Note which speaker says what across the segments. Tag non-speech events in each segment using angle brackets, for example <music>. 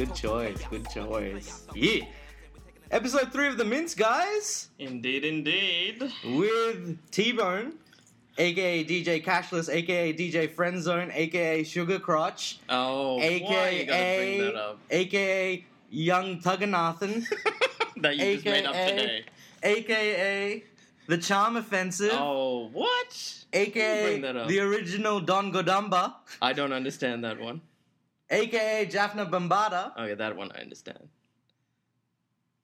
Speaker 1: Good choice. Good choice. Yeah. Episode three of the Mince, guys,
Speaker 2: Indeed, indeed.
Speaker 1: with T Bone, aka DJ Cashless, aka DJ Friendzone, aka Sugar Crotch,
Speaker 2: Oh, why you gotta bring
Speaker 1: aka
Speaker 2: that up?
Speaker 1: aka Young Tugganathan, <laughs>
Speaker 2: that you just made up today.
Speaker 1: aka The Charm Offensive,
Speaker 2: Oh, what?
Speaker 1: aka
Speaker 2: bring that up?
Speaker 1: the original Don Godamba,
Speaker 2: I don't understand that one.
Speaker 1: aka Jaffna Bambada.
Speaker 2: Okay, that one I understand.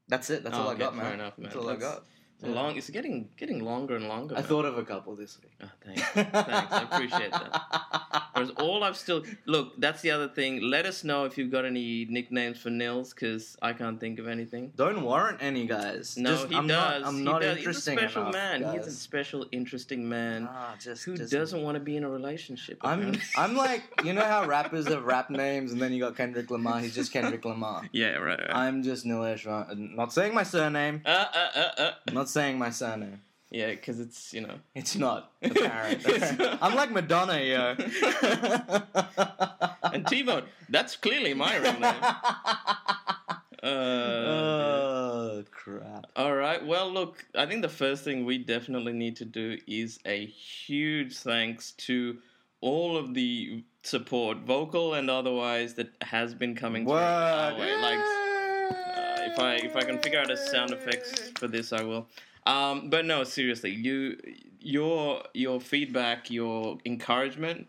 Speaker 1: That's it. That's oh, all
Speaker 2: Oh,
Speaker 1: I
Speaker 2: okay,
Speaker 1: got,
Speaker 2: fair
Speaker 1: man.
Speaker 2: enough, man.
Speaker 1: That's all I got.
Speaker 2: It's long. It's getting getting longer and longer.
Speaker 1: I
Speaker 2: man.
Speaker 1: thought of a couple this week.
Speaker 2: Oh, thanks. Thanks. I appreciate that. <laughs> Whereas all I've still look. That's the other thing. Let us know if you've got any nicknames for Nils, because I can't think of anything.
Speaker 1: Don't warrant any guys.
Speaker 2: No,
Speaker 1: Just-
Speaker 2: he
Speaker 1: I'm
Speaker 2: does.
Speaker 1: Not, I'm
Speaker 2: he
Speaker 1: not
Speaker 2: does.
Speaker 1: interesting
Speaker 2: He's a special
Speaker 1: enough,
Speaker 2: man. He's a special, interesting man
Speaker 1: Ah, just,
Speaker 2: who
Speaker 1: just-
Speaker 2: doesn't want to be in a relationship.
Speaker 1: I'm. I'm like <laughs> you know how rappers have rap names and then you got Kendrick Lamar. He's just Kendrick Lamar. <laughs>
Speaker 2: yeah, right. right.
Speaker 1: I'm just Nilesh. Not saying my surname.
Speaker 2: uh, uh, uh, uh.
Speaker 1: Not saying my surname.
Speaker 2: Yeah, because it's you know.
Speaker 1: It's not apparent. <laughs>
Speaker 2: It's not.
Speaker 1: I'm like Madonna, yo. <laughs>
Speaker 2: And T-Bone, that's clearly my real name. <laughs> Uh,
Speaker 1: oh crap!
Speaker 2: all right. Well, look, I think the first thing we definitely need to do is a huge thanks to all of the support, vocal and otherwise, that has been coming through our way. Like, if I if I can figure out a sound effects for this, I will. Um, but no, seriously, you your your feedback, your encouragement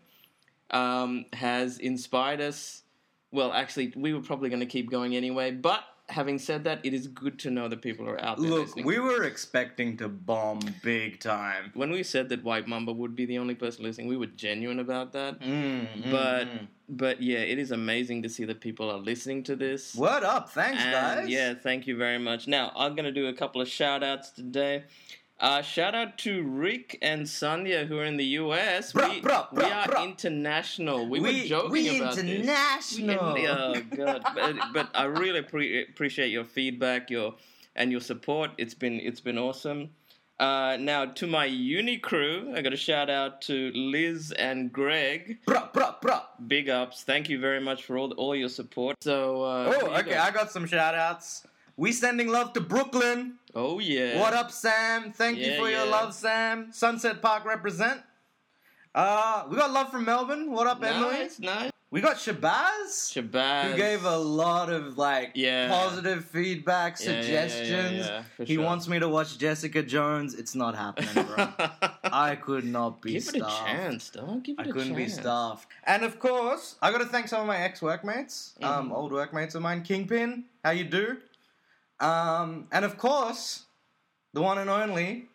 Speaker 2: um, has inspired us. Well, actually, we were probably going to keep going anyway. But having said that, it is good to know that people are out there
Speaker 1: Look,
Speaker 2: listening.
Speaker 1: we were expecting to bomb big time.
Speaker 2: when we said that White Mamba would be the only person listening, we were genuine about that.
Speaker 1: Mm,
Speaker 2: But
Speaker 1: mm, mm.
Speaker 2: But yeah, it is amazing to see that people are listening to this.
Speaker 1: What up? Thanks,
Speaker 2: And,
Speaker 1: guys.
Speaker 2: Yeah, thank you very much. Now, I'm going to do a couple of shout outs today. Uh, shout out to Rick and Sandhya who are in the US.
Speaker 1: Bruh,
Speaker 2: we,
Speaker 1: bruh,
Speaker 2: we are
Speaker 1: bruh.
Speaker 2: international. We, were
Speaker 1: we
Speaker 2: joking
Speaker 1: we
Speaker 2: about this.
Speaker 1: international.
Speaker 2: Oh god! <laughs> But, but I really pre- appreciate your feedback, your and your support. It's been it's been awesome. Uh, now to my uni crew, I got a shout out to Liz and Greg.
Speaker 1: bruh, bruh, bruh.
Speaker 2: Big ups! Thank you very much for all all your support. So uh,
Speaker 1: Oh,
Speaker 2: you
Speaker 1: okay.
Speaker 2: go.
Speaker 1: I got some shout outs. We sending love to Brooklyn.
Speaker 2: oh yeah.
Speaker 1: What up, Sam? Thank you
Speaker 2: Yeah,
Speaker 1: for your love, Sam. Sunset Park represent. Uh, we got love from Melbourne. What up, Emily?
Speaker 2: Nice, nice.
Speaker 1: We got Shabazz,
Speaker 2: Shabazz.
Speaker 1: who gave a lot of like
Speaker 2: Yeah.
Speaker 1: positive feedback,
Speaker 2: Yeah,
Speaker 1: suggestions.
Speaker 2: yeah,
Speaker 1: he
Speaker 2: sure.
Speaker 1: wants me to watch Jessica Jones. It's not happening, bro. <laughs> I could not be
Speaker 2: Give it a
Speaker 1: staffed.
Speaker 2: chance, don't give it
Speaker 1: I
Speaker 2: a
Speaker 1: couldn't be staffed. And of course, I got to thank some of my ex workmates, um,
Speaker 2: Mhm.
Speaker 1: old workmates of mine. Kingpin, how you do? Um, and of course, the one and only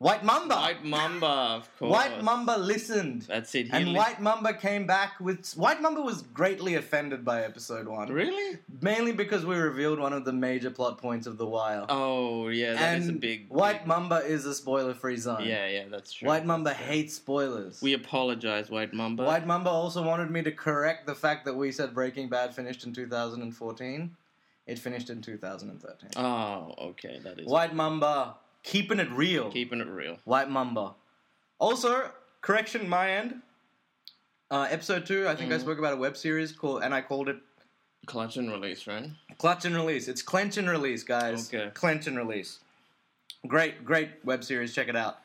Speaker 1: White Mamba.
Speaker 2: White Mamba, of <laughs> course.
Speaker 1: White Mamba listened,
Speaker 2: That's it. He
Speaker 1: and
Speaker 2: li-
Speaker 1: White Mamba came back with. White Mamba was greatly offended by episode one,
Speaker 2: Really?
Speaker 1: mainly because we revealed one of the major plot points of the Wire.
Speaker 2: Oh yeah, that
Speaker 1: and
Speaker 2: is a big
Speaker 1: White
Speaker 2: big-
Speaker 1: Mamba is a spoiler-free zone.
Speaker 2: Yeah, yeah, that's true.
Speaker 1: White Mamba
Speaker 2: That's true.
Speaker 1: hates spoilers.
Speaker 2: We apologize, White Mamba.
Speaker 1: White Mamba also wanted me to correct the fact that we said Breaking Bad finished in 2014. It finished in 2013.
Speaker 2: Oh, okay, that is
Speaker 1: White Mamba, keeping it real.
Speaker 2: keeping it real.
Speaker 1: White Mamba. Also, correction, my end. Uh, episode two, I think I
Speaker 2: Mhm.
Speaker 1: spoke about a web series called, and I called it
Speaker 2: Clutch and release, right?
Speaker 1: Clutch and Release. It's Clench and Release, guys.
Speaker 2: Okay.
Speaker 1: Clench and Release. Great, great web series. Check it out.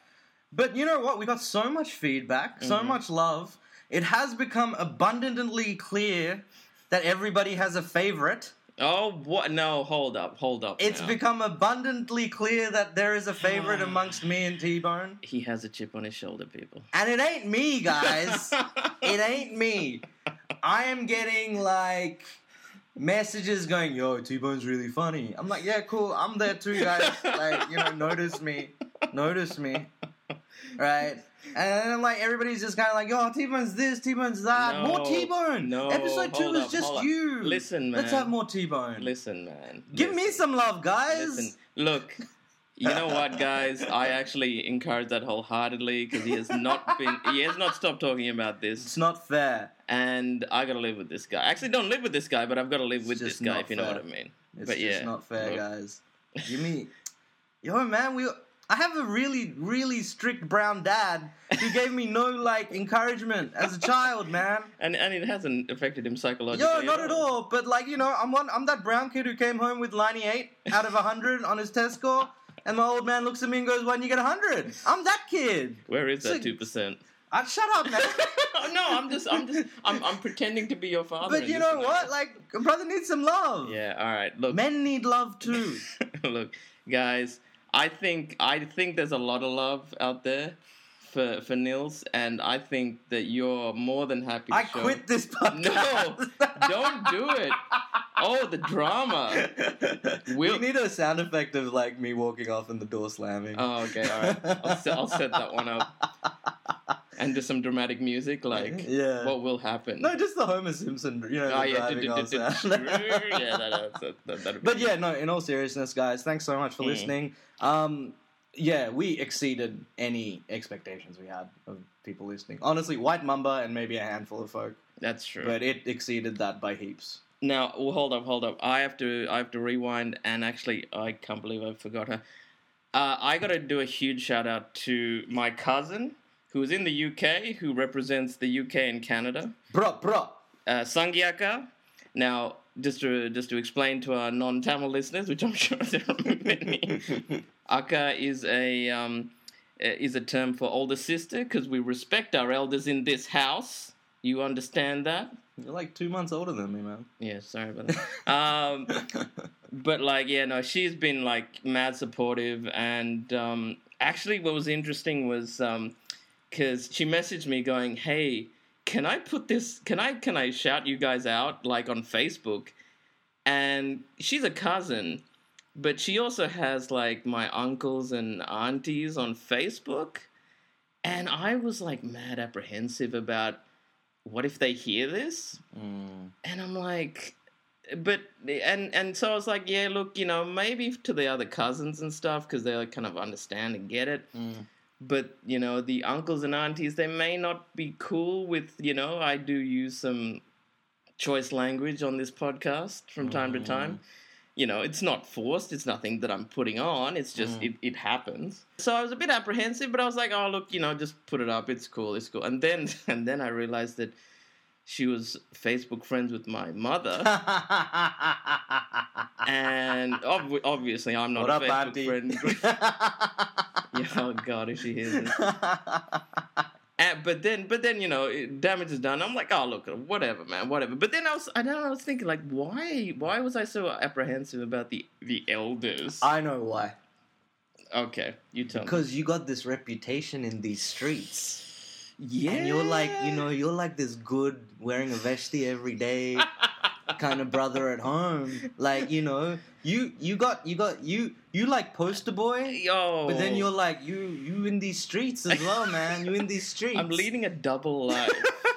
Speaker 1: But you know what? We got so much feedback, so
Speaker 2: Mhm.
Speaker 1: much love. It has become abundantly clear that everybody has a favorite.
Speaker 2: Oh, what? No, hold up, hold up.
Speaker 1: It's
Speaker 2: now.
Speaker 1: become abundantly clear that there is a favorite <sighs> amongst me and T Bone.
Speaker 2: he has a chip on his shoulder, people.
Speaker 1: And it ain't me, guys. <laughs> it ain't me. I am getting like messages going, "Yo, T Bone's really funny." I'm like, "Yeah, cool. I'm there too, guys. like, you know, notice me, notice me, <laughs> right?" And then I'm like, everybody's just kind of like, oh, "Yo, T Bone's this, T Bone's that.
Speaker 2: No,
Speaker 1: more T Bone.
Speaker 2: no,
Speaker 1: Episode two is
Speaker 2: up,
Speaker 1: just you.
Speaker 2: Listen, man.
Speaker 1: Let's have more T Bone.
Speaker 2: Listen, man.
Speaker 1: Give me some love, guys.
Speaker 2: Listen. Look, You know what, guys? I actually encourage that wholeheartedly because he has not been, he has not stopped talking about this,
Speaker 1: It's not fair.
Speaker 2: and I gotta live with this guy. I actually don't live with this guy, but I've got to live
Speaker 1: It's
Speaker 2: with this guy, if you know what I mean.
Speaker 1: It's
Speaker 2: but
Speaker 1: just
Speaker 2: yeah,
Speaker 1: not fair,
Speaker 2: look.
Speaker 1: guys. <laughs> Give me, yo, man. We, I have a really, really strict brown dad who gave me no like encouragement as a child, man.
Speaker 2: And and it hasn't affected him psychologically.
Speaker 1: No, not at all. But like, you know, I'm one. I'm that brown kid who came home with 98 out of 100 on his test score, and my old man looks at me and goes, "Why didn't you get 100?" I'm that kid.
Speaker 2: Where is that two percent?
Speaker 1: I shut up, man. <laughs>
Speaker 2: no, I'm just, I'm just, I'm, I'm pretending to be your father.
Speaker 1: but you know
Speaker 2: scenario.
Speaker 1: what? Like, a brother needs some love.
Speaker 2: Yeah. All right. Look,
Speaker 1: Men need love too. <laughs>
Speaker 2: look, guys. I think, I think there's a lot of love out there for for Nils, and I think that you're more than happy. To
Speaker 1: I
Speaker 2: show...
Speaker 1: quit this <laughs> podcast.
Speaker 2: No, don't do it. Oh, the drama. <laughs>
Speaker 1: we
Speaker 2: We'll-
Speaker 1: need a sound effect of like me walking off and the door slamming.
Speaker 2: Oh, okay. All right. I'll, I'll set that one up. <laughs> And do some dramatic music, like
Speaker 1: yeah.
Speaker 2: what will happen.
Speaker 1: no, just the Homer Simpson, you know,
Speaker 2: Oh, yeah,
Speaker 1: driving
Speaker 2: du-
Speaker 1: off
Speaker 2: du- du-
Speaker 1: sound.
Speaker 2: yeah, that, that, that, that,
Speaker 1: But yeah, no. In all seriousness, guys, thanks so much for
Speaker 2: Mm.
Speaker 1: listening. Um, yeah, we exceeded any expectations we had of people listening. Honestly, White Mamba and maybe a handful of folk,
Speaker 2: that's true.
Speaker 1: but it exceeded that by heaps.
Speaker 2: Now, well, hold up, hold up. I have to, I have to rewind, and actually, I can't believe I forgot her. Uh, I got to do a huge shout out to my cousin, who's in the UK, who represents the UK and Canada,
Speaker 1: Bro, bro.
Speaker 2: uh, Sangyaka. Now, just to just to explain to our non-Tamil listeners, which I'm <laughs> sure there are many, <laughs> Aka is a um, is a term for older sister because we respect our elders in this house. You understand that?
Speaker 1: You're like two months older than me, man.
Speaker 2: Yeah, sorry about that. um, <laughs> but like, yeah, no, she's been like mad supportive, and um, actually, what was interesting was because she messaged me going, "Hey, can I put this? Can I can I shout you guys out like on Facebook?" And she's a cousin, but she also has like my uncles and aunties on Facebook, and I was like mad apprehensive about what if they hear this
Speaker 1: Mm.
Speaker 2: and I'm like, but and and so I was like, yeah, look, you know, maybe to the other cousins and stuff because they like kind of understand and get it.
Speaker 1: Mm.
Speaker 2: But you know, the uncles and aunties, they may not be cool with. You know, I do use some choice language on this podcast from time to time. You know, it's not forced. It's nothing that I'm putting on. It's just
Speaker 1: Mm.
Speaker 2: it, it happens. So I was a bit apprehensive, but I was like, oh look, you know, just put it up. It's cool. It's cool. And then <laughs> and then I realized that she was Facebook friends with my mother. <laughs> and ob- obviously I'm not
Speaker 1: what
Speaker 2: a
Speaker 1: up,
Speaker 2: Facebook friend. <laughs> yeah, oh god, if she hears this. <laughs> And, but then, but then you know, it- damage is done. I'm like, oh look, whatever, man, whatever. But then I was, I don't know, I was thinking like, why, why was I so apprehensive about the the elders?
Speaker 1: I know why.
Speaker 2: okay, you tell me.
Speaker 1: Because you got this reputation in these streets.
Speaker 2: Yeah,
Speaker 1: And you're like, you know, you're like this good, wearing a vesti every day <laughs> kind of brother at home. Like, you know, you you got you got you you like poster boy,
Speaker 2: yo,
Speaker 1: but then you're like you you in these streets as well, man. You in these <laughs> streets.
Speaker 2: I'm leading a double life.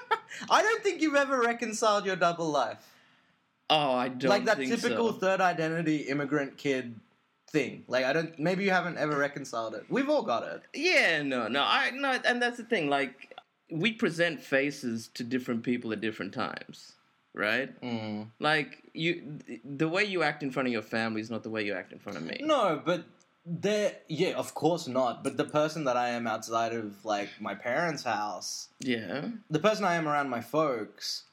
Speaker 2: <laughs>
Speaker 1: I don't think you've ever reconciled your double life.
Speaker 2: oh, I don't
Speaker 1: like that typical
Speaker 2: so.
Speaker 1: third identity immigrant kid thing. Like I don't maybe you haven't ever reconciled it. We've all got it.
Speaker 2: Yeah, no, no, I no, and that's the thing. Like, we present faces to different people at different times, right? Mm. Like, you, the way you act in front of your family is not the way you act in front of me.
Speaker 1: No, but there yeah, of course not. But the person that I am outside of like my parents' house,
Speaker 2: Yeah.
Speaker 1: the person I am around my folks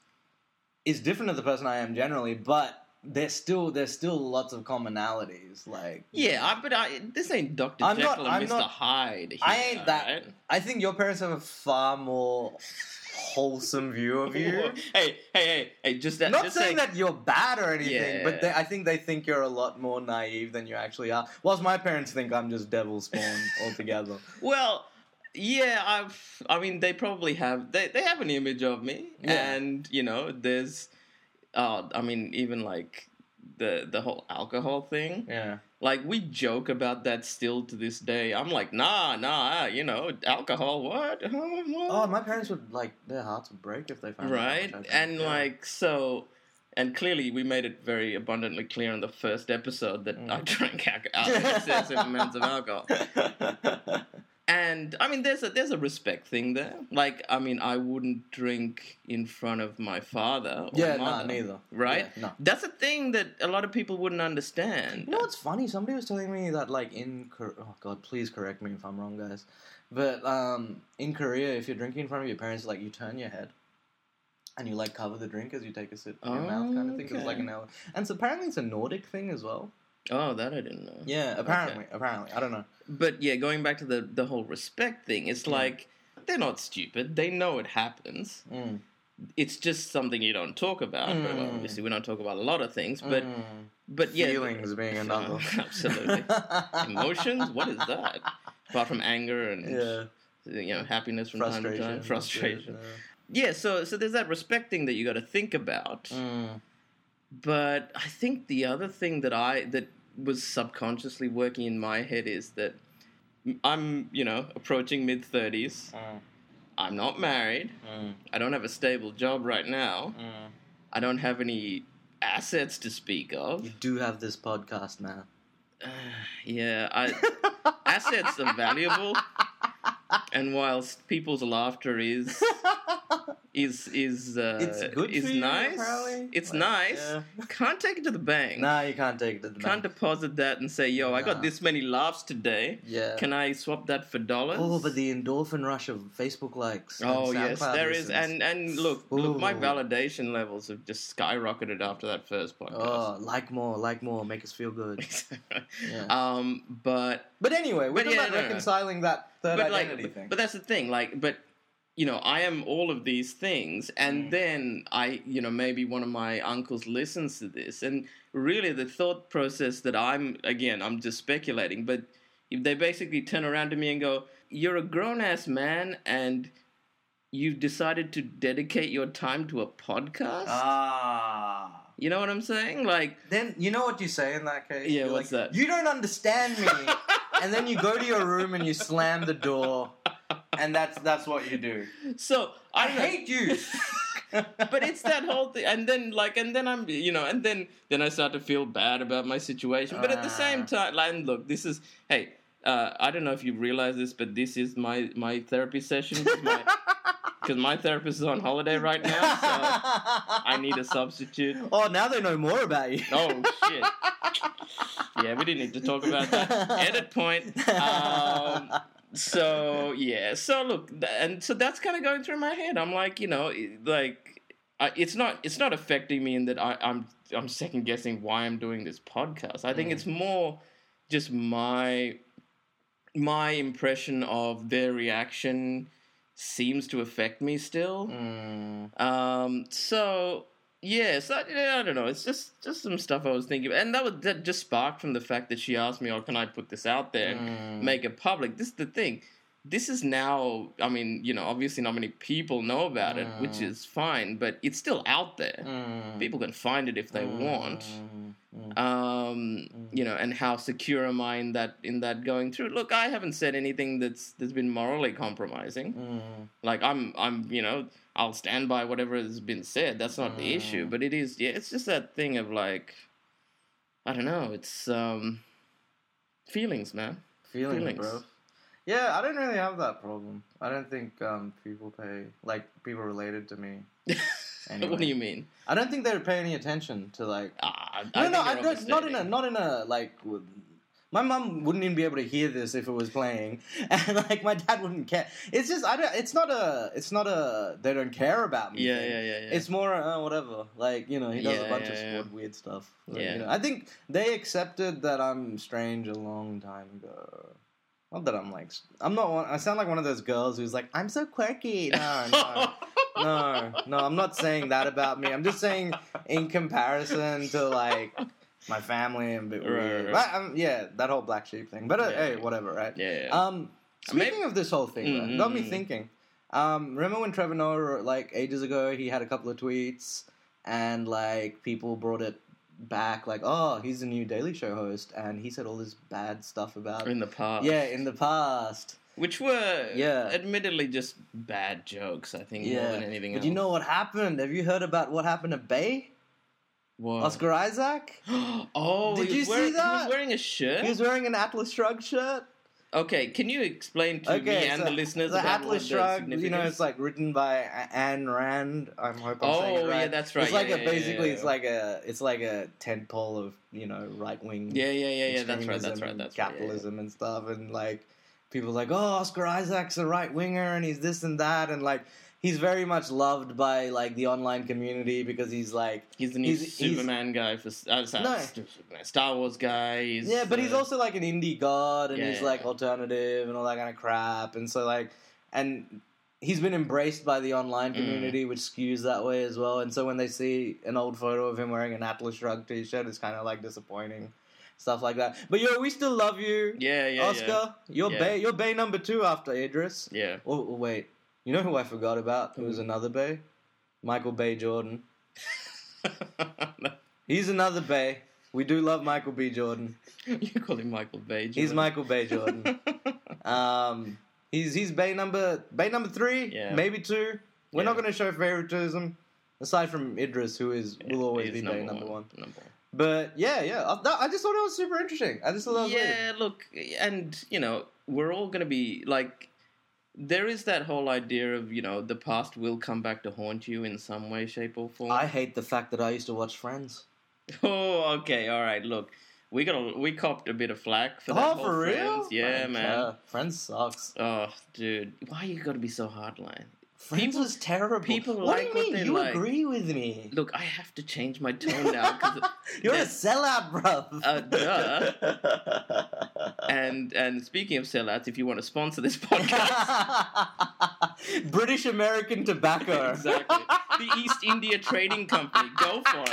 Speaker 1: is different to the person I am generally, but there's still there's still lots of commonalities. Like
Speaker 2: Yeah, I, but I, this ain't Doctor
Speaker 1: I'm not-
Speaker 2: and
Speaker 1: I'm
Speaker 2: Mister
Speaker 1: not-
Speaker 2: Hyde. Here,
Speaker 1: I ain't that-
Speaker 2: right?
Speaker 1: I think your parents have a far more wholesome view of you.
Speaker 2: Hey, hey, hey, hey! Just that.
Speaker 1: Not
Speaker 2: just
Speaker 1: saying
Speaker 2: say-
Speaker 1: that you're bad or anything,
Speaker 2: Yeah.
Speaker 1: but they, I think they think you're a lot more naive than you actually are. Whilst my parents think I'm just devil spawn <laughs> altogether.
Speaker 2: Well, yeah, I've. I mean, they probably have. They they have an image of me,
Speaker 1: Yeah.
Speaker 2: and you know, there's. Uh, I mean, even like the the whole alcohol thing.
Speaker 1: Yeah.
Speaker 2: Like we joke about that still to this day. I'm like, nah, nah, you know, alcohol. What? What?
Speaker 1: Oh, my parents would like their hearts would break if they found out
Speaker 2: right
Speaker 1: much
Speaker 2: and
Speaker 1: Yeah.
Speaker 2: like so and clearly we made it very abundantly clear in the first episode that
Speaker 1: Mm.
Speaker 2: I drank <laughs> excessive amounts of alcohol. <laughs> And I mean, there's a there's a respect thing there. Like, I mean, I wouldn't drink in front of my father. Or
Speaker 1: yeah,
Speaker 2: mother,
Speaker 1: neither.
Speaker 2: Right?
Speaker 1: Yeah, no.
Speaker 2: That's a thing that a lot of people wouldn't understand.
Speaker 1: You know what's funny? Somebody was telling me that like in oh god, please correct me if I'm wrong, guys. But um, in Korea, if you're drinking in front of your parents, like you turn your head and you like cover the drink as you take a sip in your mouth, kind of thing. It's like an hour, and so apparently it's a Nordic thing as well.
Speaker 2: Oh, that I didn't know.
Speaker 1: Yeah, apparently, apparently, I don't know.
Speaker 2: But yeah, going back to the the whole respect thing, it's
Speaker 1: Yeah.
Speaker 2: like they're not stupid. They know it happens.
Speaker 1: Mm.
Speaker 2: It's just something you don't talk about. But, well,
Speaker 1: Mm.
Speaker 2: obviously, we don't talk about a lot of things. But
Speaker 1: Mm.
Speaker 2: but yeah,
Speaker 1: feelings being <laughs> another.
Speaker 2: Absolutely. <laughs> Emotions? What is that? Apart from anger and
Speaker 1: yeah,
Speaker 2: you know happiness from time to time, frustration.
Speaker 1: Yeah.
Speaker 2: Yeah, so so there's that respect thing that you got to think about.
Speaker 1: Mm.
Speaker 2: But I think the other thing that I that was subconsciously working in my head is that I'm you know approaching mid thirties.
Speaker 1: Mm.
Speaker 2: I'm not married.
Speaker 1: Mm.
Speaker 2: I don't have a stable job right now.
Speaker 1: Mm.
Speaker 2: I don't have any assets to speak of.
Speaker 1: You do have this podcast, man.
Speaker 2: yeah, I, <laughs> assets are valuable, <laughs> and whilst people's laughter is <laughs> is is uh,
Speaker 1: It's good
Speaker 2: is
Speaker 1: you,
Speaker 2: nice,
Speaker 1: apparently.
Speaker 2: it's
Speaker 1: Like,
Speaker 2: nice.
Speaker 1: yeah.
Speaker 2: Can't take it to the bank.
Speaker 1: Nah, you can't take it to the bank.
Speaker 2: Can't deposit that and say, "Yo, I got this many laughs today.
Speaker 1: Yeah.
Speaker 2: Can I swap that for dollars?"
Speaker 1: Oh, but the endorphin rush of Facebook likes.
Speaker 2: Oh yes, there is,
Speaker 1: listens.
Speaker 2: and and look, look, my validation levels have just skyrocketed after that first podcast.
Speaker 1: oh, like more, like more, make us feel good. <laughs> Yeah.
Speaker 2: Um, but
Speaker 1: But anyway, we're
Speaker 2: But yeah,
Speaker 1: about
Speaker 2: no, no.
Speaker 1: reconciling that third
Speaker 2: but like,
Speaker 1: identity
Speaker 2: but,
Speaker 1: thing.
Speaker 2: but that's the thing, like, but you know, I am all of these things, and
Speaker 1: Mm.
Speaker 2: then I, you know, maybe one of my uncles listens to this, and really the thought process that I'm, again, I'm just speculating, but they basically turn around to me and go, "You're a grown ass man, and." You've decided to dedicate your time to a podcast.
Speaker 1: ah.
Speaker 2: you know what I'm saying? Like,
Speaker 1: Then you know what you say in that case.
Speaker 2: Yeah,
Speaker 1: You're
Speaker 2: what's
Speaker 1: like,
Speaker 2: that?
Speaker 1: You don't understand me, and then you go to your room and you slam the door, <laughs> and that's that's what you do.
Speaker 2: so
Speaker 1: I
Speaker 2: don't
Speaker 1: hate you. <laughs>
Speaker 2: but it's that whole thing and then like and then i'm you know and then then i start to feel bad about my situation but at the same
Speaker 1: Ah.
Speaker 2: time like and look this is hey uh, i don't know if you realize this but this is my my therapy session because my, <laughs> my therapist is on holiday right now so i need a substitute <laughs>
Speaker 1: Oh, now they know more about you.
Speaker 2: oh shit yeah we didn't need to talk about that edit point um, so yeah so look and so that's kind of going through my head i'm like you know like I, it's not it's not affecting me in that I, i'm i'm second guessing why i'm doing this podcast i think
Speaker 1: Mm.
Speaker 2: it's more just my my impression of their reaction seems to affect me still
Speaker 1: Mm.
Speaker 2: um, so yeah, so yeah, I don't know. It's just just some stuff I was thinking, and that was that just sparked from the fact that she asked me, "Oh, can I put this out there, and
Speaker 1: Mm.
Speaker 2: make it public?" This is the thing. This is now. I mean, you know, obviously not many people know about it, which
Speaker 1: Mm.
Speaker 2: is fine, but it's still out there.
Speaker 1: Mm.
Speaker 2: People can find it if they want.
Speaker 1: Mm. Mm.
Speaker 2: Um, you know, and how secure am I in that in that going through? Look, I haven't said anything that's that's been morally compromising.
Speaker 1: Mm.
Speaker 2: Like I'm, I'm, you know, I'll stand by whatever has been said. That's not the issue.
Speaker 1: Mm.
Speaker 2: But it is, yeah, it's just that thing of like, I don't know. It's um, feelings, man.
Speaker 1: Feelings,
Speaker 2: Feelings.
Speaker 1: bro. Yeah, I don't really have that problem. I don't think um, people pay like people related to me. Anyway. <laughs>
Speaker 2: what do you mean?
Speaker 1: I don't think they pay any attention to like.
Speaker 2: Ah,
Speaker 1: No,
Speaker 2: I
Speaker 1: no, I don't. Not in a, not in a like. My mom wouldn't even be able to hear this if it was playing, <laughs> and like my dad wouldn't care. It's just I don't. It's not a. It's not a. They don't care about me.
Speaker 2: Yeah,
Speaker 1: thing.
Speaker 2: yeah, yeah, yeah.
Speaker 1: It's more uh, whatever. Like you know, he does
Speaker 2: Yeah,
Speaker 1: a bunch
Speaker 2: yeah,
Speaker 1: of weird stuff. Like,
Speaker 2: Yeah.
Speaker 1: You know, I think they accepted that I'm strange a long time ago. Not that I'm like. I'm not. One, I sound like one of those girls who's like, I'm so quirky. <laughs> No, no. no, no, I'm not saying that about me. I'm just saying in comparison to like my family and bit
Speaker 2: Right,
Speaker 1: weird.
Speaker 2: right.
Speaker 1: But, um, yeah, that whole black sheep thing. But uh,
Speaker 2: Yeah,
Speaker 1: hey, whatever, right?
Speaker 2: yeah, yeah.
Speaker 1: Um,
Speaker 2: Maybe-
Speaker 1: speaking of this whole thing, it got me
Speaker 2: Mm.
Speaker 1: thinking. Um, remember when Trevor Noah, like ages ago, he had a couple of tweets, and like people brought it back, like, oh, he's a new Daily Show host, and he said all this bad stuff about,
Speaker 2: in the past.
Speaker 1: yeah, in the past.
Speaker 2: Which were,
Speaker 1: Yeah.
Speaker 2: admittedly, just bad jokes. I think more
Speaker 1: Yeah,
Speaker 2: than anything
Speaker 1: but
Speaker 2: else.
Speaker 1: you know what happened? Have you heard about what happened to Bay?
Speaker 2: What?
Speaker 1: Oscar Isaac. <gasps>
Speaker 2: oh,
Speaker 1: Did you
Speaker 2: was
Speaker 1: see
Speaker 2: wearing, He
Speaker 1: that?
Speaker 2: was wearing a shirt.
Speaker 1: He was wearing an Atlas Shrugged shirt.
Speaker 2: Okay, can you explain to me and the listeners
Speaker 1: the
Speaker 2: about
Speaker 1: Atlas Shrugged, you know, it's like written by Ayn Rand. I hope I'm saying it
Speaker 2: Oh,
Speaker 1: right.
Speaker 2: yeah, that's right.
Speaker 1: It's like
Speaker 2: Yeah,
Speaker 1: a
Speaker 2: yeah,
Speaker 1: basically,
Speaker 2: yeah,
Speaker 1: it's like a it's like a tent pole of you know right wing.
Speaker 2: Yeah, yeah, yeah, yeah. That's right. That's right. That's right. yeah, yeah.
Speaker 1: capitalism and stuff, and like people are like, oh, Oscar Isaac's a right winger, and he's this and that, and like he's very much loved by like the online community because he's like
Speaker 2: He's the new
Speaker 1: He's- he's-
Speaker 2: Superman guy for uh, Star,
Speaker 1: No.
Speaker 2: Superman, Star Wars guy. He's,
Speaker 1: Yeah, but he's
Speaker 2: uh,
Speaker 1: also like an indie god, and
Speaker 2: Yeah,
Speaker 1: he's like
Speaker 2: yeah.
Speaker 1: alternative and all that kind of crap, and so like, and he's been embraced by the online
Speaker 2: Mm.
Speaker 1: community, which skews that way as well. And so when they see an old photo of him wearing an Atlas Shrugged T-shirt, it's kind of like disappointing, stuff like that. But yo, we still love you,
Speaker 2: yeah, yeah,
Speaker 1: Oscar. You're
Speaker 2: Yeah.
Speaker 1: Bay. You're Bay number two after Idris.
Speaker 2: Yeah.
Speaker 1: Oh, oh, wait, you know who I forgot about? Who was another Bay? Michael Bay Jordan. <laughs> He's another Bay. We do love Michael B. Jordan.
Speaker 2: you call him Michael Bay. Jordan.
Speaker 1: He's Michael Bay Jordan. <laughs> Um, he's he's Bay number Bay number three,
Speaker 2: Yeah.
Speaker 1: maybe two. We're not going to show favoritism, aside from Idris, who is will always be Bay number one.
Speaker 2: Number one.
Speaker 1: But yeah, yeah, I, I just thought it was super interesting. I just thought that was weird.
Speaker 2: Yeah, look, and you know, we're all gonna be like, there is that whole idea of you know the past will come back to haunt you in some way, shape, or form.
Speaker 1: I hate the fact that I used to watch Friends. <laughs>
Speaker 2: Oh, okay, all right. Look, we got a, we copped a bit of flack for that.
Speaker 1: oh, for real?
Speaker 2: Friends. Yeah, man.
Speaker 1: care. Friends sucks.
Speaker 2: Oh, dude, why you gotta be so hardline?
Speaker 1: Friends
Speaker 2: People-
Speaker 1: was terrible.
Speaker 2: people
Speaker 1: what
Speaker 2: like
Speaker 1: do you mean? you
Speaker 2: like.
Speaker 1: agree with me?
Speaker 2: Look, I have to change my tone now <laughs>
Speaker 1: You're a sellout, bro.
Speaker 2: Uh, duh. <laughs> and and speaking of sellouts, if you want to sponsor this podcast, <laughs>
Speaker 1: British American Tobacco.
Speaker 2: exactly, the East India Trading Company, go for it.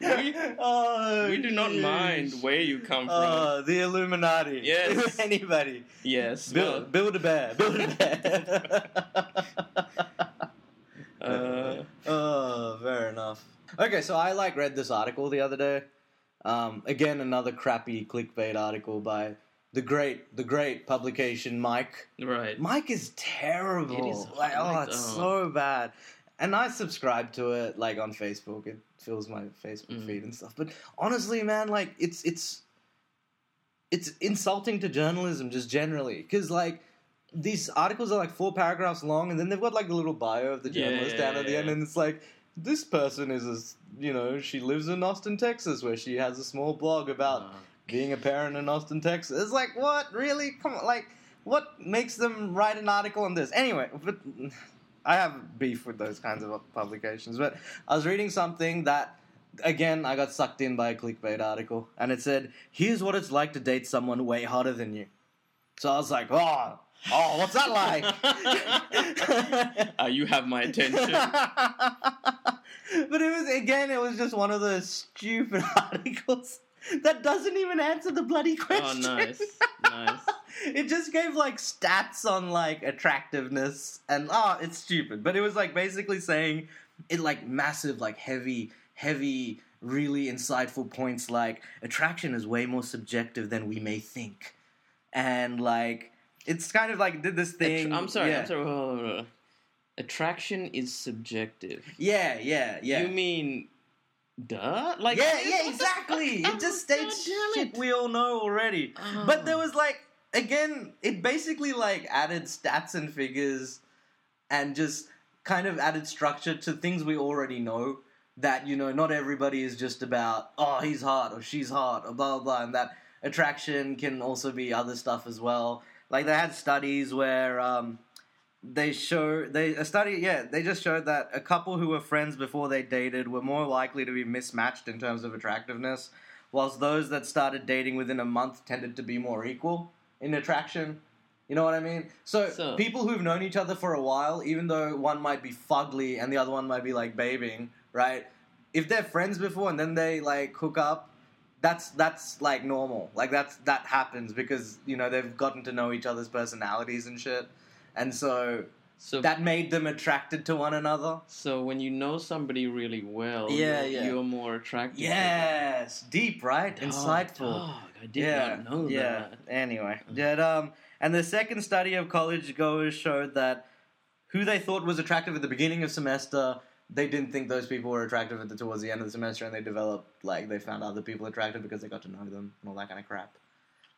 Speaker 2: We-
Speaker 1: Oh,
Speaker 2: We do not
Speaker 1: jeez.
Speaker 2: mind where you come from.
Speaker 1: Uh, the Illuminati. <laughs>
Speaker 2: Yes.
Speaker 1: Anybody.
Speaker 2: yes,
Speaker 1: Build, build a bear. Build a bear.
Speaker 2: uh,
Speaker 1: oh, fair enough. Okay, so I like read this article the other day. Um, again, another crappy clickbait article by the great, the great publication Mic.
Speaker 2: right.
Speaker 1: Mic is terrible.
Speaker 2: It is
Speaker 1: like, oh, it's
Speaker 2: oh.
Speaker 1: so bad. And I subscribe to it like on Facebook. It fills my Facebook
Speaker 2: Mhm.
Speaker 1: feed and stuff. But honestly, man, like it's it's it's insulting to journalism just generally because like these articles are like four paragraphs long, and then they've got like the little bio of the journalist
Speaker 2: yeah,
Speaker 1: down at the
Speaker 2: yeah.
Speaker 1: end, and it's like. This person is, a, you know, she lives in Austin, Texas, where she has a small blog about
Speaker 2: Uh,
Speaker 1: being a parent in Austin, Texas. It's like, what? Really? Come on. Like, what makes them write an article on this? Anyway, but I have beef with those kinds of publications. But I was reading something that, again, I got sucked in by a clickbait article. And it said, here's what it's like to date someone way hotter than you. So I was like, oh, oh, what's that like? <laughs> <laughs>
Speaker 2: uh, you have my attention. <laughs>
Speaker 1: but it was again, it was just one of those stupid articles that doesn't even answer the bloody
Speaker 2: Oh,
Speaker 1: question.
Speaker 2: nice, nice. <laughs>
Speaker 1: it just gave like stats on like attractiveness and oh, it's stupid. But it was like basically saying it like massive, like heavy, heavy, really insightful points like attraction is way more subjective than we may think, and like. It's kind of like did this thing.
Speaker 2: Attra- I'm sorry.
Speaker 1: yeah.
Speaker 2: I'm sorry. hold on, hold on. Attraction is subjective.
Speaker 1: Yeah, yeah, yeah.
Speaker 2: You mean, duh? Like,
Speaker 1: yeah, yeah, exactly. It <laughs> just states shit we all know already.
Speaker 2: Oh.
Speaker 1: But there oh. was like again, it basically like added stats and figures and just kind of added structure to things we already know. That you know, not everybody is just about oh he's hot or she's hot or blah blah blah, and that attraction can also be other stuff as well. Like they had studies where um, they show they a study yeah they just showed that a couple who were friends before they dated were more likely to be mismatched in terms of attractiveness whilst those that started dating within a month tended to be more equal in attraction you know what i mean so,
Speaker 2: So-
Speaker 1: people who've known each other for a while even though one might be fugly and the other one might be like babing right if they're friends before and then they like hook up that's that's like normal like that's that happens because you know they've gotten to know each other's personalities and shit and so
Speaker 2: So
Speaker 1: that made them attracted to one another.
Speaker 2: So when you know somebody really well,
Speaker 1: Yeah,
Speaker 2: you're,
Speaker 1: yeah.
Speaker 2: you're more attracted. to them.
Speaker 1: Yes, deep, right?
Speaker 2: Dog,
Speaker 1: Insightful.
Speaker 2: dog, I did
Speaker 1: yeah,
Speaker 2: not know
Speaker 1: yeah.
Speaker 2: that.
Speaker 1: Anyway, yeah. Um, and the second study of college goers showed that who they thought was attractive at the beginning of semester they didn't think those people were attractive at the, towards the end of the semester, and they developed like they found other people attractive because they got to know them and all that kind of crap.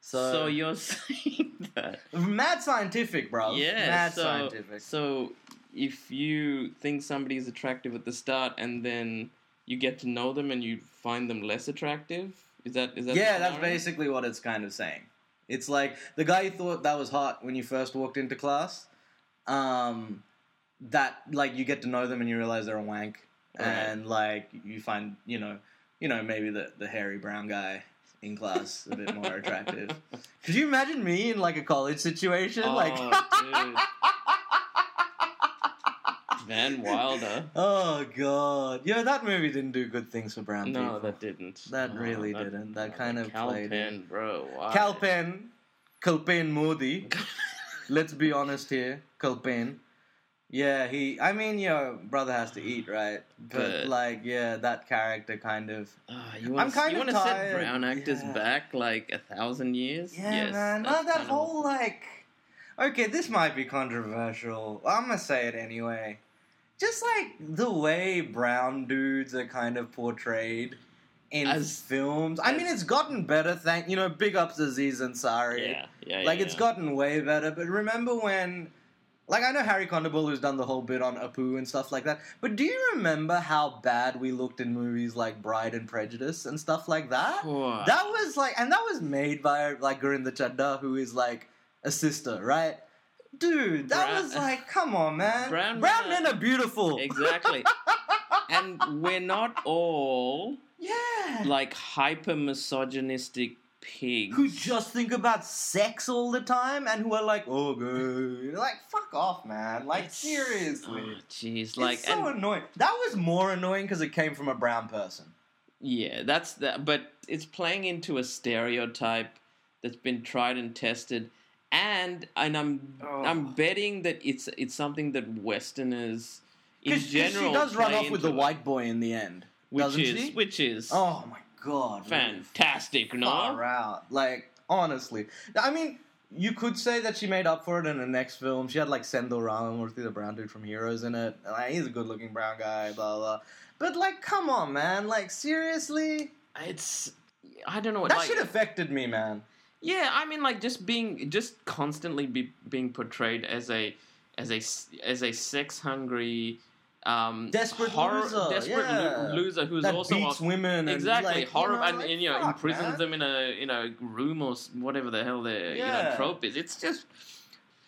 Speaker 1: So,
Speaker 2: So you're <laughs> saying that?
Speaker 1: mad scientific, bro.
Speaker 2: Yeah.
Speaker 1: mad
Speaker 2: so,
Speaker 1: scientific.
Speaker 2: So if you think somebody is attractive at the start and then you get to know them and you find them less attractive, is that is that?
Speaker 1: yeah, that's basically what it's kind of saying. It's like the guy you thought that was hot when you first walked into class. Um, that like you get to know them and you realize they're a wank,
Speaker 2: Right.
Speaker 1: and like you find you know you know maybe the the hairy brown guy in class a bit more attractive. <laughs> Could you imagine me in like a college situation?
Speaker 2: Oh,
Speaker 1: like,
Speaker 2: Van Wilder. <laughs>
Speaker 1: oh god, yeah, that movie didn't do good things for brown
Speaker 2: No,
Speaker 1: people.
Speaker 2: that didn't.
Speaker 1: That
Speaker 2: No,
Speaker 1: really didn't. That kind of
Speaker 2: Cal
Speaker 1: played.
Speaker 2: Penn, bro. Why?
Speaker 1: Kal Penn, Kalpen Modi. <laughs> Let's be honest here, Calpen. Yeah, he. I mean, your brother has to eat, right? But,
Speaker 2: But-
Speaker 1: like, yeah, that character kind of.
Speaker 2: Ah, you want,
Speaker 1: I'm kind
Speaker 2: you
Speaker 1: of
Speaker 2: want to set brown actors
Speaker 1: Yeah.
Speaker 2: back like a thousand years?
Speaker 1: Yeah,
Speaker 2: yes,
Speaker 1: man.
Speaker 2: that's
Speaker 1: Not that
Speaker 2: kind of-
Speaker 1: whole like. Okay, this might be controversial. I'm gonna say it anyway. Just like the way brown dudes are kind of portrayed in
Speaker 2: As-
Speaker 1: films. I
Speaker 2: as-
Speaker 1: mean, it's gotten better. Thank you know, big ups to Aziz Ansari.
Speaker 2: Yeah, yeah,
Speaker 1: like
Speaker 2: yeah,
Speaker 1: it's
Speaker 2: yeah.
Speaker 1: gotten way better. But remember when, like I know Hari Kondabolu who's done the whole bit on Apu and stuff like that. But do you remember how bad we looked in movies like Bride and Prejudice and stuff like that?
Speaker 2: Whoa.
Speaker 1: That was like, and that was made by like Gurinder Chadha, who is like a sister, right? Dude, that
Speaker 2: Brown-
Speaker 1: was like, come on, man. <laughs>
Speaker 2: Brown
Speaker 1: Brown
Speaker 2: men
Speaker 1: men are beautiful.
Speaker 2: exactly. <laughs> and we're not all
Speaker 1: Yeah.
Speaker 2: like hyper misogynistic pigs.
Speaker 1: who just think about sex all the time and who are like, oh, good. Like, fuck off, man. Like,
Speaker 2: It's-
Speaker 1: seriously.
Speaker 2: Oh, Jeez, like
Speaker 1: it's so
Speaker 2: and-
Speaker 1: annoying. That was more annoying because it came from a brown person.
Speaker 2: Yeah, that's that. But it's playing into a stereotype that's been tried and tested, and and I'm
Speaker 1: Oh.
Speaker 2: I'm betting that it's it's something that Westerners in
Speaker 1: 'Cause- 'cause
Speaker 2: general
Speaker 1: she does run off with the
Speaker 2: it,
Speaker 1: white boy in the end,
Speaker 2: which
Speaker 1: doesn't
Speaker 2: is
Speaker 1: she?
Speaker 2: which is
Speaker 1: Oh my god,
Speaker 2: fantastic. No,
Speaker 1: far out. Like honestly, I mean, you could say that she made up for it in the next film. She had like Sendhil Ramamurthy, the brown dude from Heroes, in it. Like, he's a good-looking brown guy. Blah blah. But like, come on, man. Like seriously,
Speaker 2: it's I don't know what
Speaker 1: that
Speaker 2: like,
Speaker 1: shit affected me, man.
Speaker 2: Yeah, I mean, like just being, just constantly be, being portrayed as a, as a as a sex hungry, um,
Speaker 1: Desperate
Speaker 2: horror,
Speaker 1: loser,
Speaker 2: desperate
Speaker 1: yeah.
Speaker 2: lo- loser who's
Speaker 1: that
Speaker 2: also
Speaker 1: beats
Speaker 2: a-
Speaker 1: women.
Speaker 2: Exactly
Speaker 1: like,
Speaker 2: horror,
Speaker 1: you know,
Speaker 2: and, and, you know
Speaker 1: fuck,
Speaker 2: imprisons
Speaker 1: man.
Speaker 2: them in a you know room or whatever the hell their you know trope is. It's just,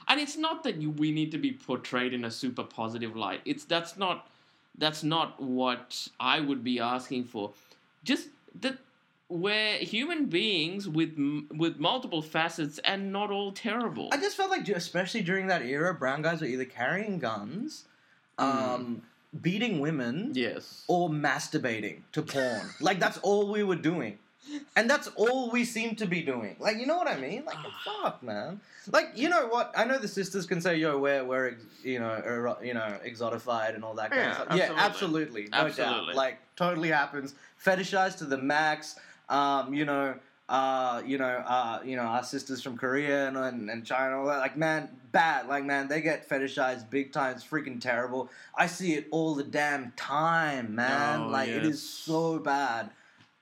Speaker 2: and it's not that you, we need to be portrayed in a super positive light. It's that's not, that's not what I would be asking for. Just that we're human beings with with multiple facets and not all terrible.
Speaker 1: I just felt like, especially during that era, brown guys were either carrying guns, um, beating women,
Speaker 2: yes.
Speaker 1: or masturbating to porn. <laughs> like that's all we were doing. And that's all we seem to be doing. Like, you know what I mean? Like, fuck, man. Like, you know what? I know the sisters can say, "Yo, we're we're ex- you know, ero- you know, exotified and all that kind
Speaker 2: Yeah,
Speaker 1: of stuff." Yeah,
Speaker 2: absolutely.
Speaker 1: absolutely, no doubt.
Speaker 2: Absolutely.
Speaker 1: Like, totally happens. Fetishized to the max. Um, you know, uh, you know, uh, you know, our sisters from Korea and, and, and China, all that. Like, man, bad. Like, man, they get fetishized big time. It's freaking terrible. I see it all the damn time, man.
Speaker 2: Oh,
Speaker 1: like, it is so bad.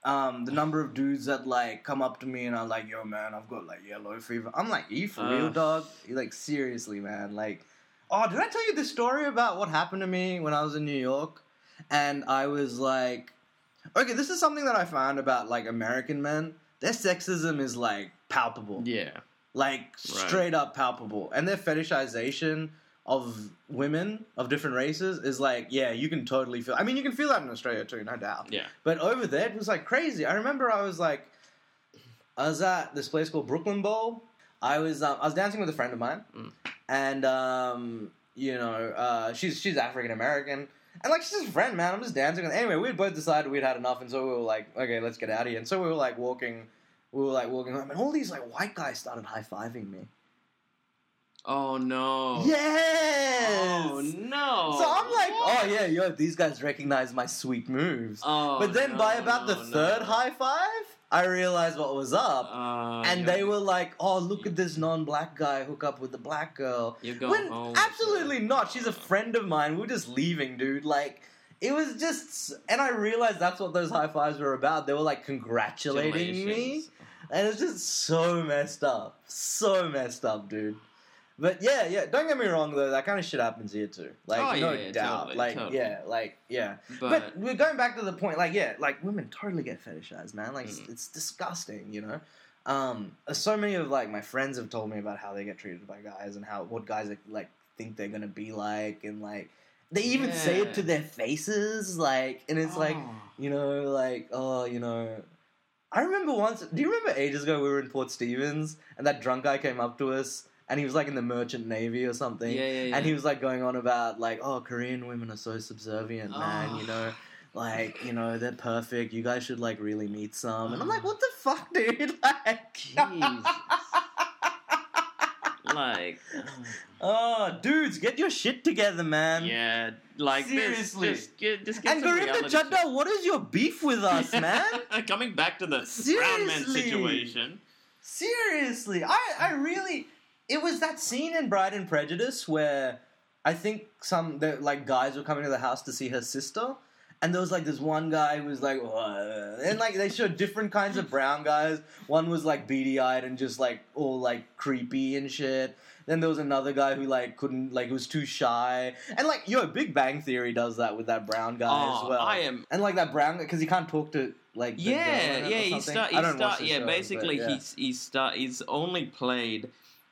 Speaker 1: Um, the number of dudes that like come up to me and are like, "Yo, man, I've got like yellow fever." I'm like, "You for real, dog? Like seriously, man? Like, oh, did I tell you this story about what happened to me when I was in New York? And I was like, okay, this is something that I found about like American men. Their sexism is like palpable,
Speaker 2: Yeah.
Speaker 1: like straight up palpable, and their fetishization of women of different races is like, yeah, you can totally feel. I mean, you can feel that in Australia too, no doubt.
Speaker 2: Yeah.
Speaker 1: But over there, it was like crazy. I remember I was like, I was at this place called Brooklyn Bowl. I was um, I was dancing with a friend of mine,
Speaker 2: Mm.
Speaker 1: and um, you know, uh, she's she's African American, and like she's just a friend, man. I'm just dancing. Anyway, we had both decided we'd had enough, and so we were like, okay, let's get out of here. And so we were like walking, we were like walking home, and all these like white guys started high fiving me.
Speaker 2: Oh no.
Speaker 1: Yes.
Speaker 2: Oh no.
Speaker 1: So I'm like,
Speaker 2: What?
Speaker 1: oh yeah, yo, these guys recognize my sweet moves.
Speaker 2: Oh,
Speaker 1: But then by
Speaker 2: no,
Speaker 1: about the
Speaker 2: no,
Speaker 1: third high five, I realized what was up.
Speaker 2: Uh,
Speaker 1: and they were like, "Oh, look at this non-black guy hook up with the black girl."
Speaker 2: You go
Speaker 1: When
Speaker 2: home.
Speaker 1: absolutely not. She's a friend of mine. We're just leaving, dude. Like, it was just, and I realized that's what those high fives were about. They were like congratulating me, and it's just so messed up, so messed up, dude. But yeah, yeah. Don't get me wrong though. That kind of shit happens here too. Like
Speaker 2: Oh,
Speaker 1: no
Speaker 2: yeah, yeah,
Speaker 1: doubt.
Speaker 2: totally,
Speaker 1: like
Speaker 2: totally.
Speaker 1: yeah, like yeah.
Speaker 2: But,
Speaker 1: But, we're going back to the point, like, yeah, like women totally get fetishized, man. Like, it's,
Speaker 2: Mm.
Speaker 1: it's disgusting, you know. Um, so many of like my friends have told me about how they get treated by guys and how what guys like think they're gonna be like, and like they even say it to their faces, like, and it's like,
Speaker 2: Oh.
Speaker 1: you know, like, oh, you know. I remember once. Do you remember ages ago we were in Port Stephens and that drunk guy came up to us and he was like in the merchant navy or something.
Speaker 2: Yeah, yeah, yeah.
Speaker 1: And he was like going on about like, oh, Korean women are so subservient, man.
Speaker 2: Oh.
Speaker 1: You know, oh. like you know they're perfect. You guys should like really meet some. And I'm like, oh. what the fuck, dude? <laughs> Like,
Speaker 2: Jesus. like, <laughs>
Speaker 1: oh, dudes, get your shit together, man.
Speaker 2: yeah, like this.
Speaker 1: Seriously.
Speaker 2: Just get, just get
Speaker 1: And
Speaker 2: some Gurinder
Speaker 1: Chadha, what is your beef with us, <laughs> man?
Speaker 2: Coming back to the brown man situation.
Speaker 1: Seriously, I, I really, it was that scene in Bride and Prejudice where I think some the, like guys were coming to the house to see her sister, and there was like this one guy who was like, and like they showed different kinds of brown guys. One was like beady eyed and just like all like creepy and shit. Then there was another guy who like couldn't like was too shy, and like yo, Big Bang Theory does that with that brown guy
Speaker 2: Oh,
Speaker 1: as well.
Speaker 2: I am.
Speaker 1: and like that brown guy because he can't talk to like the girl in
Speaker 2: Yeah, yeah. He start. He start. Yeah,
Speaker 1: show,
Speaker 2: basically,
Speaker 1: but, yeah.
Speaker 2: he's he's start. He's only played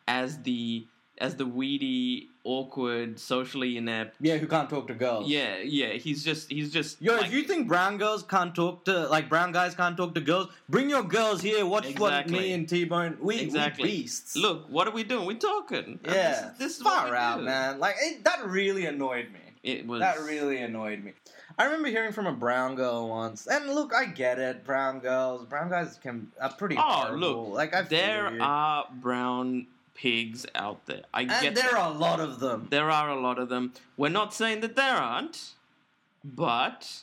Speaker 2: as the as the weedy, awkward, socially inept.
Speaker 1: Yeah, who can't talk to girls.
Speaker 2: Yeah, yeah. He's just. He's just.
Speaker 1: Yo,
Speaker 2: like-
Speaker 1: if you think brown girls can't talk to like brown guys can't talk to girls, bring your girls here. Watch what me and T Bone we
Speaker 2: Exactly.
Speaker 1: we beasts.
Speaker 2: Look, what are we doing? We're talking.
Speaker 1: Yeah,
Speaker 2: this is, this is
Speaker 1: far
Speaker 2: we
Speaker 1: out,
Speaker 2: do.
Speaker 1: man. Like it, that really annoyed me.
Speaker 2: It was
Speaker 1: That really annoyed me. I remember hearing from a brown girl once, and look, I get it. Brown girls, brown guys can are pretty.
Speaker 2: Oh,
Speaker 1: horrible.
Speaker 2: look,
Speaker 1: like I
Speaker 2: there are brown pigs out there. I get
Speaker 1: there
Speaker 2: that.
Speaker 1: are a lot of them.
Speaker 2: There are a lot of them. We're not saying that there aren't, but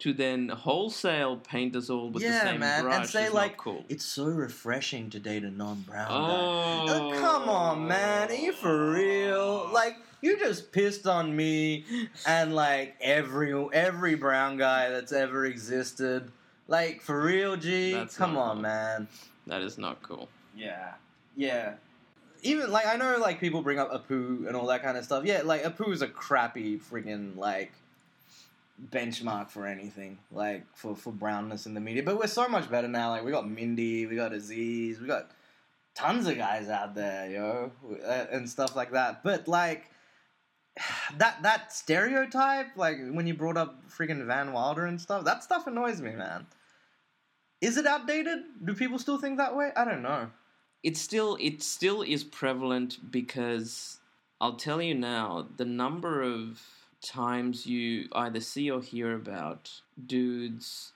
Speaker 2: to then wholesale paint us all with the
Speaker 1: yeah,
Speaker 2: same
Speaker 1: man,
Speaker 2: brush
Speaker 1: and say
Speaker 2: is
Speaker 1: like
Speaker 2: not cool.
Speaker 1: it's so refreshing to date a non-brown guy.
Speaker 2: Oh,
Speaker 1: Oh, come on, man. Are you for real? Like, you just pissed on me and like every every brown guy that's ever existed. Like, for real, G?
Speaker 2: That's
Speaker 1: come on,
Speaker 2: cool.
Speaker 1: man.
Speaker 2: that is not cool.
Speaker 1: Yeah. Yeah. Even like I know like people bring up Apu and all that kind of stuff. Yeah, like Apu is a crappy freaking like benchmark for anything. Like for for brownness in the media. But we're so much better now. Like we got Mindy, we got Aziz, we got tons of guys out there, yo, uh, and stuff like that. But like <sighs> that that stereotype, like when you brought up freaking Van Wilder and stuff, that stuff annoys me, man. Is it outdated? Do people still think that way? I don't know.
Speaker 2: It still it still is prevalent because I'll tell you now the number of times you either see or hear about dudes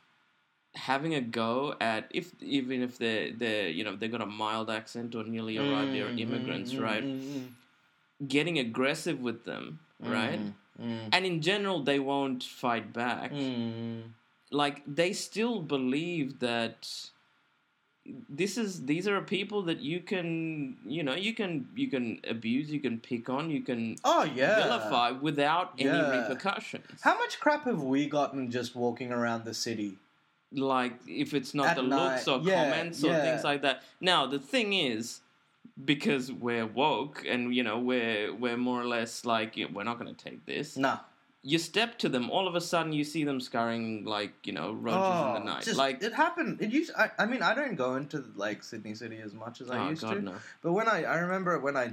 Speaker 2: having a go at if even if they're they you know they've got a mild accent or newly arrived they're
Speaker 1: Mm,
Speaker 2: immigrants
Speaker 1: mm,
Speaker 2: right?
Speaker 1: mm, mm,
Speaker 2: getting aggressive with them
Speaker 1: mm,
Speaker 2: right?
Speaker 1: mm,
Speaker 2: and in general they won't fight back.
Speaker 1: Mm.
Speaker 2: like they still believe that this is these are people that you can you know you can you can abuse you can pick on you can
Speaker 1: Oh yeah.
Speaker 2: vilify without any repercussions
Speaker 1: How much crap have we gotten just walking around the city?
Speaker 2: like if it's not
Speaker 1: At
Speaker 2: the
Speaker 1: night,
Speaker 2: looks or
Speaker 1: yeah,
Speaker 2: comments or
Speaker 1: yeah.
Speaker 2: things like that now the thing is because we're woke and you know we're we're more or less like yeah, we're not going to take this
Speaker 1: Nah.
Speaker 2: You step to them all of a sudden you see them scurrying like you know roaches in the night
Speaker 1: Oh, just-
Speaker 2: like
Speaker 1: it happened. It used. I, I mean, I don't go into like Sydney City as much as I
Speaker 2: oh
Speaker 1: used
Speaker 2: god
Speaker 1: to.
Speaker 2: no
Speaker 1: But when I, I remember when I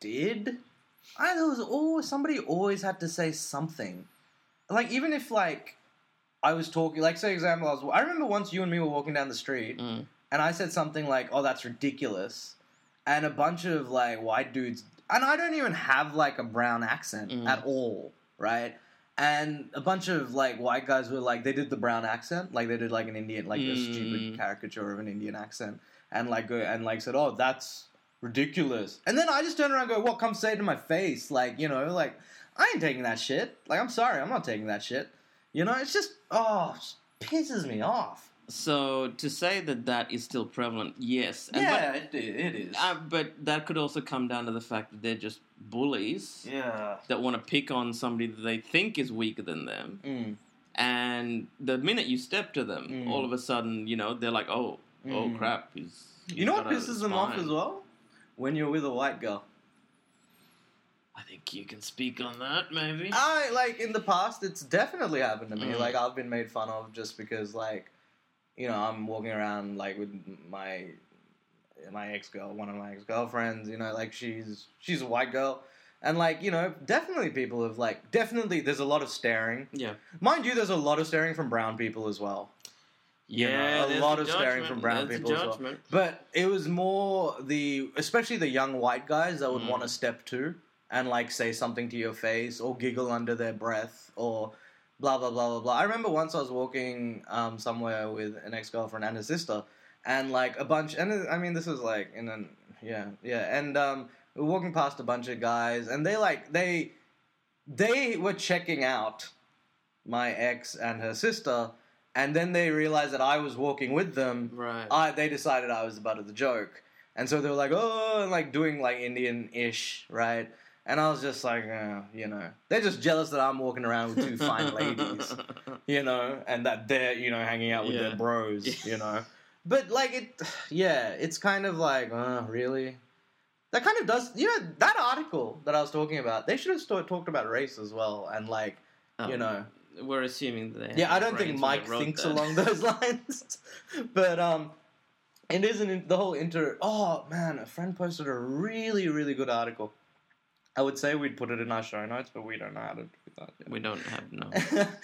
Speaker 1: did, I there was always somebody always had to say something. Like even if like I was talking, like say example, I was. I remember once you and me were walking down the street,
Speaker 2: Mm.
Speaker 1: and I said something like, "Oh, that's ridiculous," and a bunch of like white dudes, and I don't even have like a brown accent
Speaker 2: Mm.
Speaker 1: at all, right? And a bunch of like white guys were like, they did the brown accent, like they did like an Indian, like a
Speaker 2: Mm.
Speaker 1: stupid caricature of an Indian accent, and like go and like said, "Oh, that's ridiculous," and then I just turned around and go, "What? Come say it to my face, like you know, like I ain't taking that shit. Like I'm sorry, I'm not taking that shit." You know, it's just oh, it just pisses me off.
Speaker 2: So to say that that is still prevalent, yes. And
Speaker 1: yeah, it, it is.
Speaker 2: But, uh, but that could also come down to the fact that they're just bullies
Speaker 1: yeah.
Speaker 2: that want to pick on somebody that they think is weaker than them.
Speaker 1: Mm.
Speaker 2: And the minute you step to them,
Speaker 1: Mm.
Speaker 2: all of a sudden, you know, they're like, "Oh, oh
Speaker 1: Mm.
Speaker 2: crap!" He's,
Speaker 1: You know what pisses them off as well? When you're with a white girl.
Speaker 2: I think you can speak on that, maybe.
Speaker 1: I like in the past, it's definitely happened to me.
Speaker 2: Mm.
Speaker 1: Like I've been made fun of just because, like, you know, I'm walking around like with my my ex girl, one of my ex girlfriends. You know, like she's she's a white girl, and like you know, definitely people have like definitely there's a lot of staring.
Speaker 2: yeah,
Speaker 1: Mind you, there's a lot of staring from brown people as well. You know,
Speaker 2: yeah.
Speaker 1: a lot
Speaker 2: a
Speaker 1: of staring from brown
Speaker 2: There's
Speaker 1: people as well. But it was more the, especially the young white guys that would
Speaker 2: Mm.
Speaker 1: want to step to and like say something to your face or giggle under their breath or blah blah blah blah blah. I remember once I was walking um, somewhere with an ex girlfriend and a sister, and like a bunch, and I mean this was like in an yeah yeah, and um, we were walking past a bunch of guys, and they like they they were checking out my ex and her sister. And then they realized that I was walking with them,
Speaker 2: Right.
Speaker 1: I they decided I was the butt of the joke, and so they were like, oh, and like doing like Indian-ish, right? And I was just like, uh, you know, they're just jealous that I'm walking around with two fine <laughs> ladies, you know, and that they're you know hanging out with
Speaker 2: Yeah.
Speaker 1: their bros, <laughs> you know. But like it, yeah, it's kind of like, uh, really. That kind of does, you know, that article that I was talking about. They should have st- talked about race as well, and like,
Speaker 2: Oh,
Speaker 1: you know,
Speaker 2: we're assuming that. They
Speaker 1: yeah, I don't think
Speaker 2: brains when they
Speaker 1: Mike thinks
Speaker 2: that.
Speaker 1: along those <laughs> lines. but um, it isn't the whole inter. Oh man, a friend posted a really really good article. I would say we'd put it in our show notes, but we don't know how to do that. yet.
Speaker 2: We don't have no.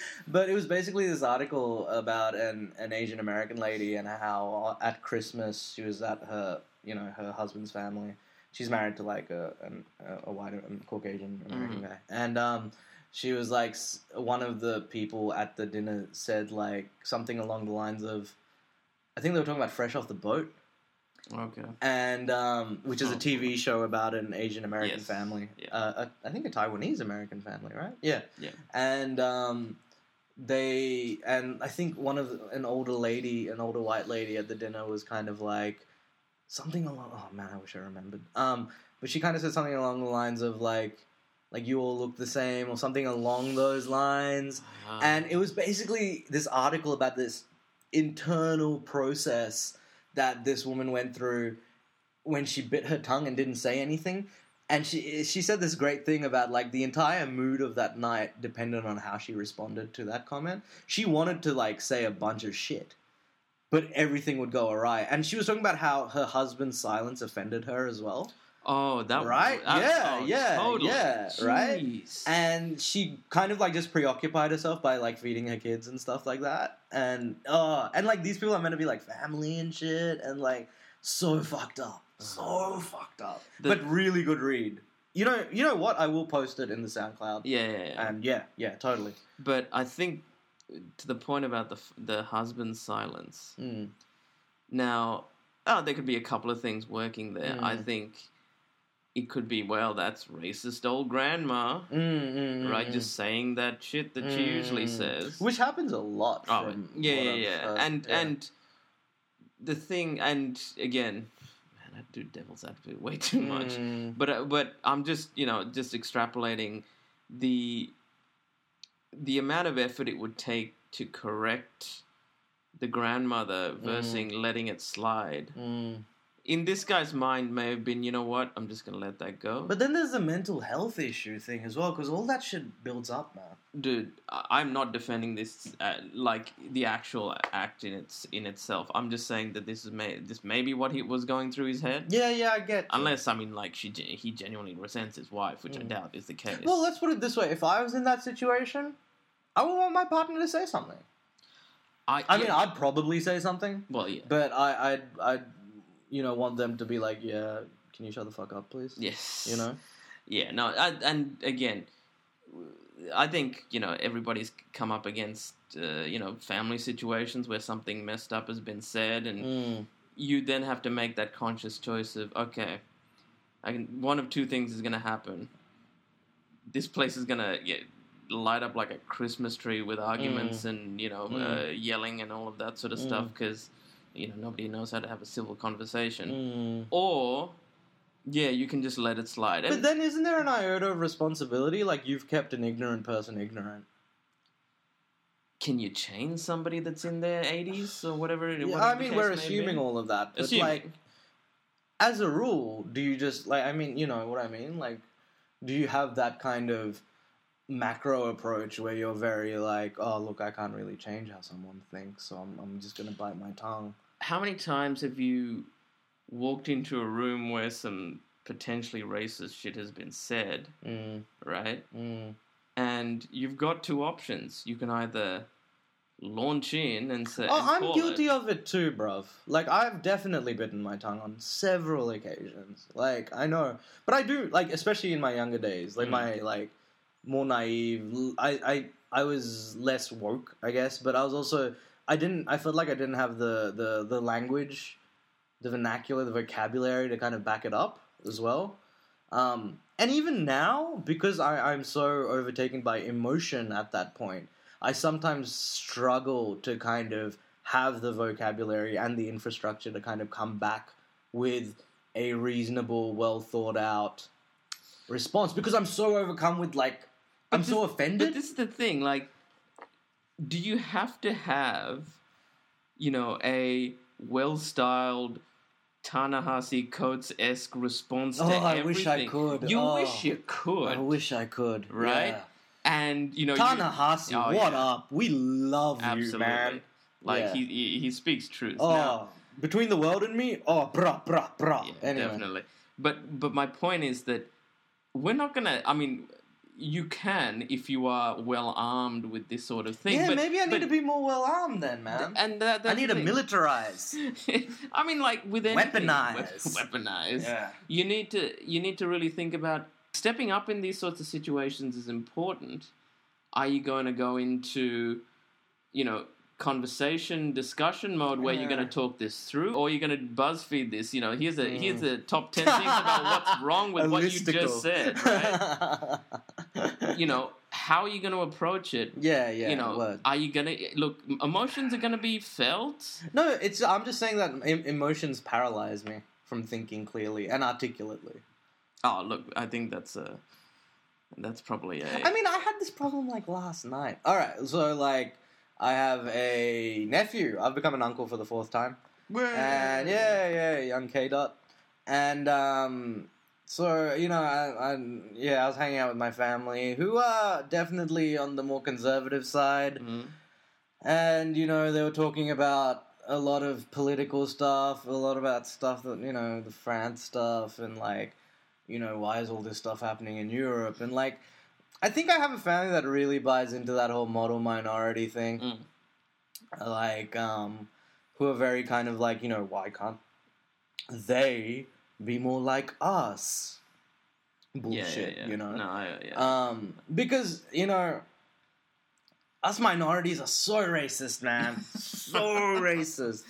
Speaker 2: <laughs>
Speaker 1: but it was basically this article about an, an Asian American lady and how at Christmas she was at her you know her husband's family. She's married to like a an, a white um, Caucasian American
Speaker 2: Mhm.
Speaker 1: guy, and um, she was like one of the people at the dinner said like something along the lines of, I think they were talking about Fresh Off the Boat,
Speaker 2: Okay.
Speaker 1: and um, which is a
Speaker 2: Oh.
Speaker 1: TV show about an Asian American
Speaker 2: Yes.
Speaker 1: family.
Speaker 2: Yeah.
Speaker 1: Uh, a, I think a Taiwanese American family, right? Yeah.
Speaker 2: Yeah.
Speaker 1: And um, they and I think one of the- an older lady, an older white lady at the dinner was kind of like something along. Oh man, I wish I remembered. Um, but she kind of said something along the lines of like, like you all look the same or something along those lines
Speaker 2: Ah.
Speaker 1: and it was basically this article about this internal process that this woman went through when she bit her tongue and didn't say anything. And she she said this great thing about like the entire mood of that night depended on how she responded to that comment. She wanted to like say a bunch of shit but everything would go awry. And she was talking about how her husband's silence offended her as well
Speaker 2: Oh, that
Speaker 1: Right?
Speaker 2: that-
Speaker 1: Yeah,
Speaker 2: oh,
Speaker 1: yeah,
Speaker 2: totally.
Speaker 1: yeah, right? And she kind of like just preoccupied herself by like feeding her kids and stuff like that and uh and like these people are meant to be like family and shit and like so fucked up so fucked up
Speaker 2: The-
Speaker 1: but really good read you know you know what i will post it in the soundcloud
Speaker 2: yeah, yeah, yeah.
Speaker 1: and yeah yeah totally
Speaker 2: but I think to the point about the the husband's silence.
Speaker 1: mm.
Speaker 2: Now, oh, there could be a couple of things working there. I
Speaker 1: Mm.
Speaker 2: think it could be well, that's racist old grandma,
Speaker 1: Mm, mm,
Speaker 2: right?
Speaker 1: mm,
Speaker 2: Just saying that shit that she usually
Speaker 1: Mm.
Speaker 2: says.
Speaker 1: which happens a lot
Speaker 2: Oh, yeah, yeah, yeah.
Speaker 1: heard.
Speaker 2: And
Speaker 1: Yeah.
Speaker 2: and the thing, and again, man, I do devil's advocate way <laughs> too much.
Speaker 1: Mm,
Speaker 2: But uh, but I'm just you know just extrapolating the the amount of effort it would take to correct the grandmother versus letting it slide. In this guy's mind, may have been, you know what? I'm just gonna let that go.
Speaker 1: but then there's the mental health issue thing as well because all that shit builds up man
Speaker 2: dude, I- I'm not defending this uh, like the actual act in its in itself. I'm just saying that this is may this may be what he was going through his head.
Speaker 1: yeah yeah i get.
Speaker 2: Unless I mean, like she he genuinely resents his wife, which I
Speaker 1: Mm.
Speaker 2: doubt is the case.
Speaker 1: Well, let's put it this way: if I was in that situation, I would want my partner to say something. I mean,
Speaker 2: yeah,
Speaker 1: I'd probably say something,
Speaker 2: well, yeah,
Speaker 1: but I, I'd, I'd, you know, want them to be like, "Yeah, can you shut the fuck up, please?"
Speaker 2: yes,
Speaker 1: You know.
Speaker 2: yeah, no, I, and again, I think you know everybody's come up against uh, you know family situations where something messed up has been said, and
Speaker 1: Mm.
Speaker 2: you then have to make that conscious choice of okay, I can one of two things is going to happen. This place is going to get light up like a Christmas tree with arguments and you know
Speaker 1: Mm.
Speaker 2: uh, yelling and all of that sort of
Speaker 1: Mm.
Speaker 2: stuff because you know nobody knows how to have a civil conversation.
Speaker 1: Mm.
Speaker 2: Or yeah, you can just let it slide.
Speaker 1: But
Speaker 2: And
Speaker 1: then isn't there an iota of responsibility? Like you've kept an ignorant person ignorant.
Speaker 2: can you change somebody that's in their 80s or whatever? it-
Speaker 1: Yeah,
Speaker 2: whatever
Speaker 1: I mean, we're assuming all of that. But
Speaker 2: Assuming.
Speaker 1: like, as a rule, do you just like? I mean, you know what I mean. Like, do you have that kind of macro approach where you're very like, oh, look, I can't really change how someone thinks, so I'm, I'm just gonna bite my tongue.
Speaker 2: How many times have you walked into a room where some potentially racist shit has been said,
Speaker 1: Mm,
Speaker 2: right?
Speaker 1: mm.
Speaker 2: And you've got two options. You can either launch in and say,
Speaker 1: Oh,
Speaker 2: and
Speaker 1: I'm guilty
Speaker 2: it.
Speaker 1: of it too, bruv. Like, I've definitely bitten my tongue on several occasions. Like, I know, but I do like, especially in my younger days, like
Speaker 2: Mm.
Speaker 1: my like more naive. I I I was less woke, I guess, but I was also I didn't. I felt like I didn't have the the the language, the vernacular, the vocabulary to kind of back it up as well. Um, and even now, because I, I'm so overtaken by emotion at that point, I sometimes struggle to kind of have the vocabulary and the infrastructure to kind of come back with a reasonable, well thought out response because I'm so overcome with like I'm
Speaker 2: But
Speaker 1: so offended.
Speaker 2: But this is the thing, like, do you have to have, you know, a well-styled Ta-Nehisi Coates esque response to
Speaker 1: Oh, I wish I could.
Speaker 2: You
Speaker 1: Oh.
Speaker 2: wish you could,
Speaker 1: I wish I could.
Speaker 2: right?
Speaker 1: Yeah.
Speaker 2: And you know, you-
Speaker 1: Tanahasi,
Speaker 2: Oh,
Speaker 1: what
Speaker 2: yeah.
Speaker 1: up? We love
Speaker 2: absolutely,
Speaker 1: you, man.
Speaker 2: like
Speaker 1: Yeah.
Speaker 2: he, he he speaks truth.
Speaker 1: Oh,
Speaker 2: Now,
Speaker 1: between the world and me, oh, brah, brah, brah.
Speaker 2: Yeah,
Speaker 1: anyway.
Speaker 2: definitely. But but my point is that we're not gonna. I mean, you can if you are well armed with this sort of thing.
Speaker 1: Yeah,
Speaker 2: but,
Speaker 1: maybe I need
Speaker 2: but-
Speaker 1: to be more well armed then, man.
Speaker 2: And that,
Speaker 1: I need to militarize. <laughs>
Speaker 2: I mean, like with anything,
Speaker 1: Weaponize. <laughs>
Speaker 2: weaponize.
Speaker 1: Yeah.
Speaker 2: You need to you need to really think about stepping up in these sorts of situations is important. Are you going to go into, you know, conversation discussion mode where you're going to talk this through, or you're going to BuzzFeed this? You know, here's a
Speaker 1: Mm.
Speaker 2: here's the top ten things about what's <laughs> wrong with what you just said. <laughs> Right? you know, how are you going to approach it?
Speaker 1: yeah, yeah.
Speaker 2: you know,
Speaker 1: word.
Speaker 2: are you going to look? Emotions are going to be felt.
Speaker 1: No, it's. I'm just saying that em- emotions paralyze me from thinking clearly and articulately.
Speaker 2: Oh, look, I think that's a that's probably a.
Speaker 1: I mean, I had this problem like last night. All right, so like, I have a nephew. I've become an uncle for the fourth time, and yeah, yeah, young K dot, and um, so you know, I, I yeah, I was hanging out with my family, who are definitely on the more conservative side.
Speaker 2: Mhm.
Speaker 1: and you know they were talking about a lot of political stuff, a lot about stuff that you know the France stuff, and like you know why is all this stuff happening in Europe, and like I think I have a family that really buys into that whole model minority thing,
Speaker 2: Mm.
Speaker 1: like um, who are very kind of like you know why can't they be more like us? Bullshit,
Speaker 2: yeah, yeah, yeah.
Speaker 1: you know.
Speaker 2: No, I.
Speaker 1: Um, because you know, us minorities are so racist, man. <laughs> so racist.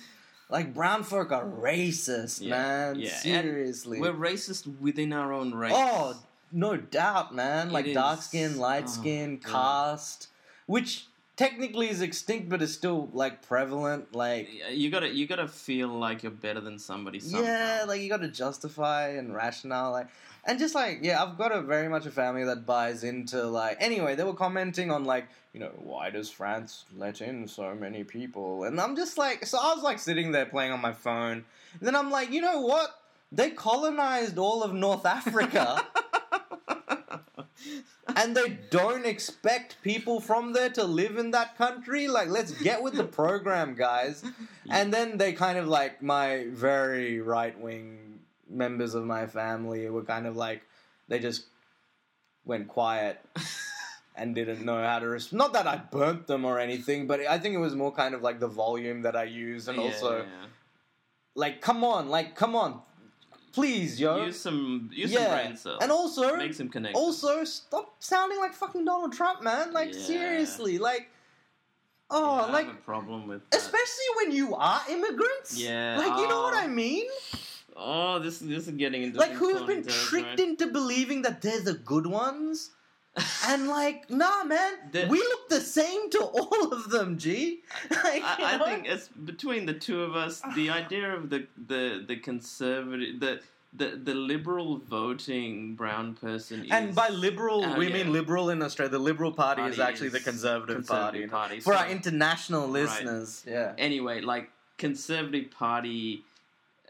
Speaker 1: Like brown folk are racist,
Speaker 2: Yeah,
Speaker 1: man.
Speaker 2: yeah. And
Speaker 1: Seriously.
Speaker 2: We're racist within our own race.
Speaker 1: Oh, no doubt, man. Like
Speaker 2: is.
Speaker 1: dark skin, light
Speaker 2: Oh,
Speaker 1: skin,
Speaker 2: God.
Speaker 1: caste, which technically is extinct, but is still like prevalent. Like,
Speaker 2: you gotta you gotta feel like you're better than somebody. Somehow.
Speaker 1: yeah, like you got to justify and rationale, like, and just like, yeah, I've got a very much a family that buys into like. Anyway, they were commenting on like, you know, why does France let in so many people? And I'm just like, so I was like sitting there playing on my phone, and then I'm like, you know what? They colonized all of North Africa. <laughs> and they don't expect people from there to live in that country. Like, let's get with the program, guys. And then they kind of like my very right wing members of my family were kind of like they just went quiet <laughs> and didn't know how to respond. Not that I burnt them or anything, but I think it was more kind of like the volume that I used, and
Speaker 2: Yeah,
Speaker 1: also
Speaker 2: yeah.
Speaker 1: like, come on, like, come on, please, yo,
Speaker 2: use some use some
Speaker 1: yeah,
Speaker 2: brain cells.
Speaker 1: and also
Speaker 2: make some connections.
Speaker 1: also, stop sounding like fucking Donald Trump, man. Like
Speaker 2: Yeah.
Speaker 1: seriously, like
Speaker 2: Yeah,
Speaker 1: oh,
Speaker 2: I
Speaker 1: like
Speaker 2: have a problem with that.
Speaker 1: especially when you are immigrants.
Speaker 2: Yeah,
Speaker 1: like you know what
Speaker 2: oh.
Speaker 1: I mean.
Speaker 2: Oh, this this is getting into
Speaker 1: Like who've been
Speaker 2: territory.
Speaker 1: tricked into believing that they're the good ones, And like, nah, man,
Speaker 2: The-
Speaker 1: we look the same to all of them. G. <laughs> Like,
Speaker 2: I, I think it's between the two of us. The <sighs> idea of the the the conservative the the the liberal voting brown person is
Speaker 1: And by liberal,
Speaker 2: Oh,
Speaker 1: we
Speaker 2: yeah.
Speaker 1: mean liberal in Australia. The Liberal Party, is
Speaker 2: Party
Speaker 1: actually the Conservative,
Speaker 2: Conservative
Speaker 1: Party.
Speaker 2: Party.
Speaker 1: For
Speaker 2: So-
Speaker 1: our international
Speaker 2: Right.
Speaker 1: listeners, yeah.
Speaker 2: anyway, like conservative party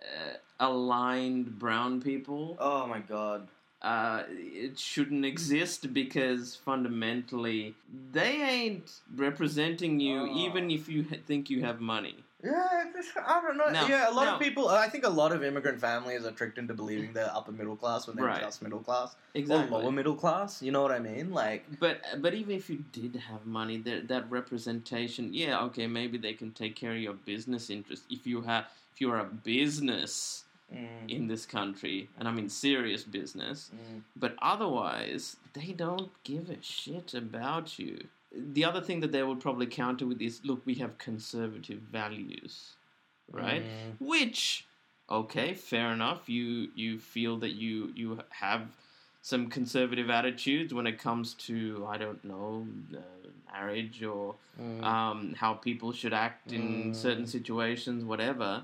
Speaker 2: uh, aligned brown people,
Speaker 1: Oh my god.
Speaker 2: Uh, it shouldn't exist because fundamentally they ain't representing you,
Speaker 1: Oh.
Speaker 2: even if you ha- think you have money.
Speaker 1: Yeah, I don't know.
Speaker 2: No,
Speaker 1: yeah, a lot
Speaker 2: no.
Speaker 1: of people. I think a lot of immigrant families are tricked into believing they're upper middle class when they're
Speaker 2: Right.
Speaker 1: just middle class
Speaker 2: Exactly.
Speaker 1: or lower middle class. You know what I mean? Like,
Speaker 2: But but even if you did have money, that that representation, yeah, okay, maybe they can take care of your business interests. If you have, if you're a business
Speaker 1: mm,
Speaker 2: in this country, and I mean serious business,
Speaker 1: mm,
Speaker 2: but otherwise they don't give a shit about you. The other thing that they will probably counter with is, look, we have conservative values, right?
Speaker 1: mm,
Speaker 2: which okay fair enough you you feel that you you have some conservative attitudes when it comes to i don't know uh, marriage or
Speaker 1: mm,
Speaker 2: um, how people should act in
Speaker 1: Mm.
Speaker 2: certain situations whatever
Speaker 1: mm,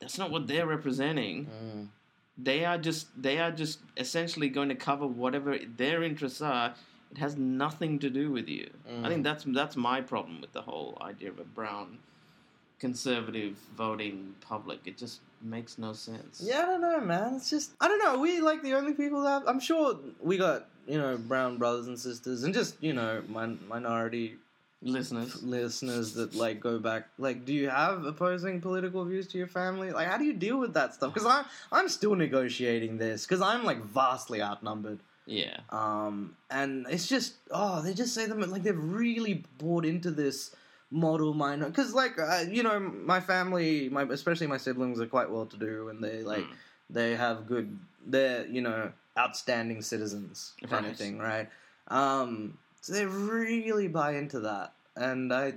Speaker 2: that's not what they're representing
Speaker 1: mm.
Speaker 2: they are just they are just essentially going to cover whatever their interests are it has nothing to do with you i think
Speaker 1: Mm.
Speaker 2: that's that's my problem with the whole idea of a brown conservative voting public it just makes no sense
Speaker 1: Yeah, I don't know, man. It's just I don't know. We like the only people that I'm sure we got you know brown brothers and sisters and just you know min- minority
Speaker 2: listeners
Speaker 1: listeners that like go back. Like, do you have opposing political views to your family? Like, how do you deal with that stuff? Because I'm I'm still negotiating this because I'm like vastly outnumbered.
Speaker 2: yeah
Speaker 1: Um, and it's just oh, they just say them like they've really bought into this model minor because like uh, you know my family, my especially my siblings are quite well to do and they like
Speaker 2: Mm.
Speaker 1: they have good they're you know outstanding citizens kind
Speaker 2: Right.
Speaker 1: of thing, right? Um, so they really buy into that, and I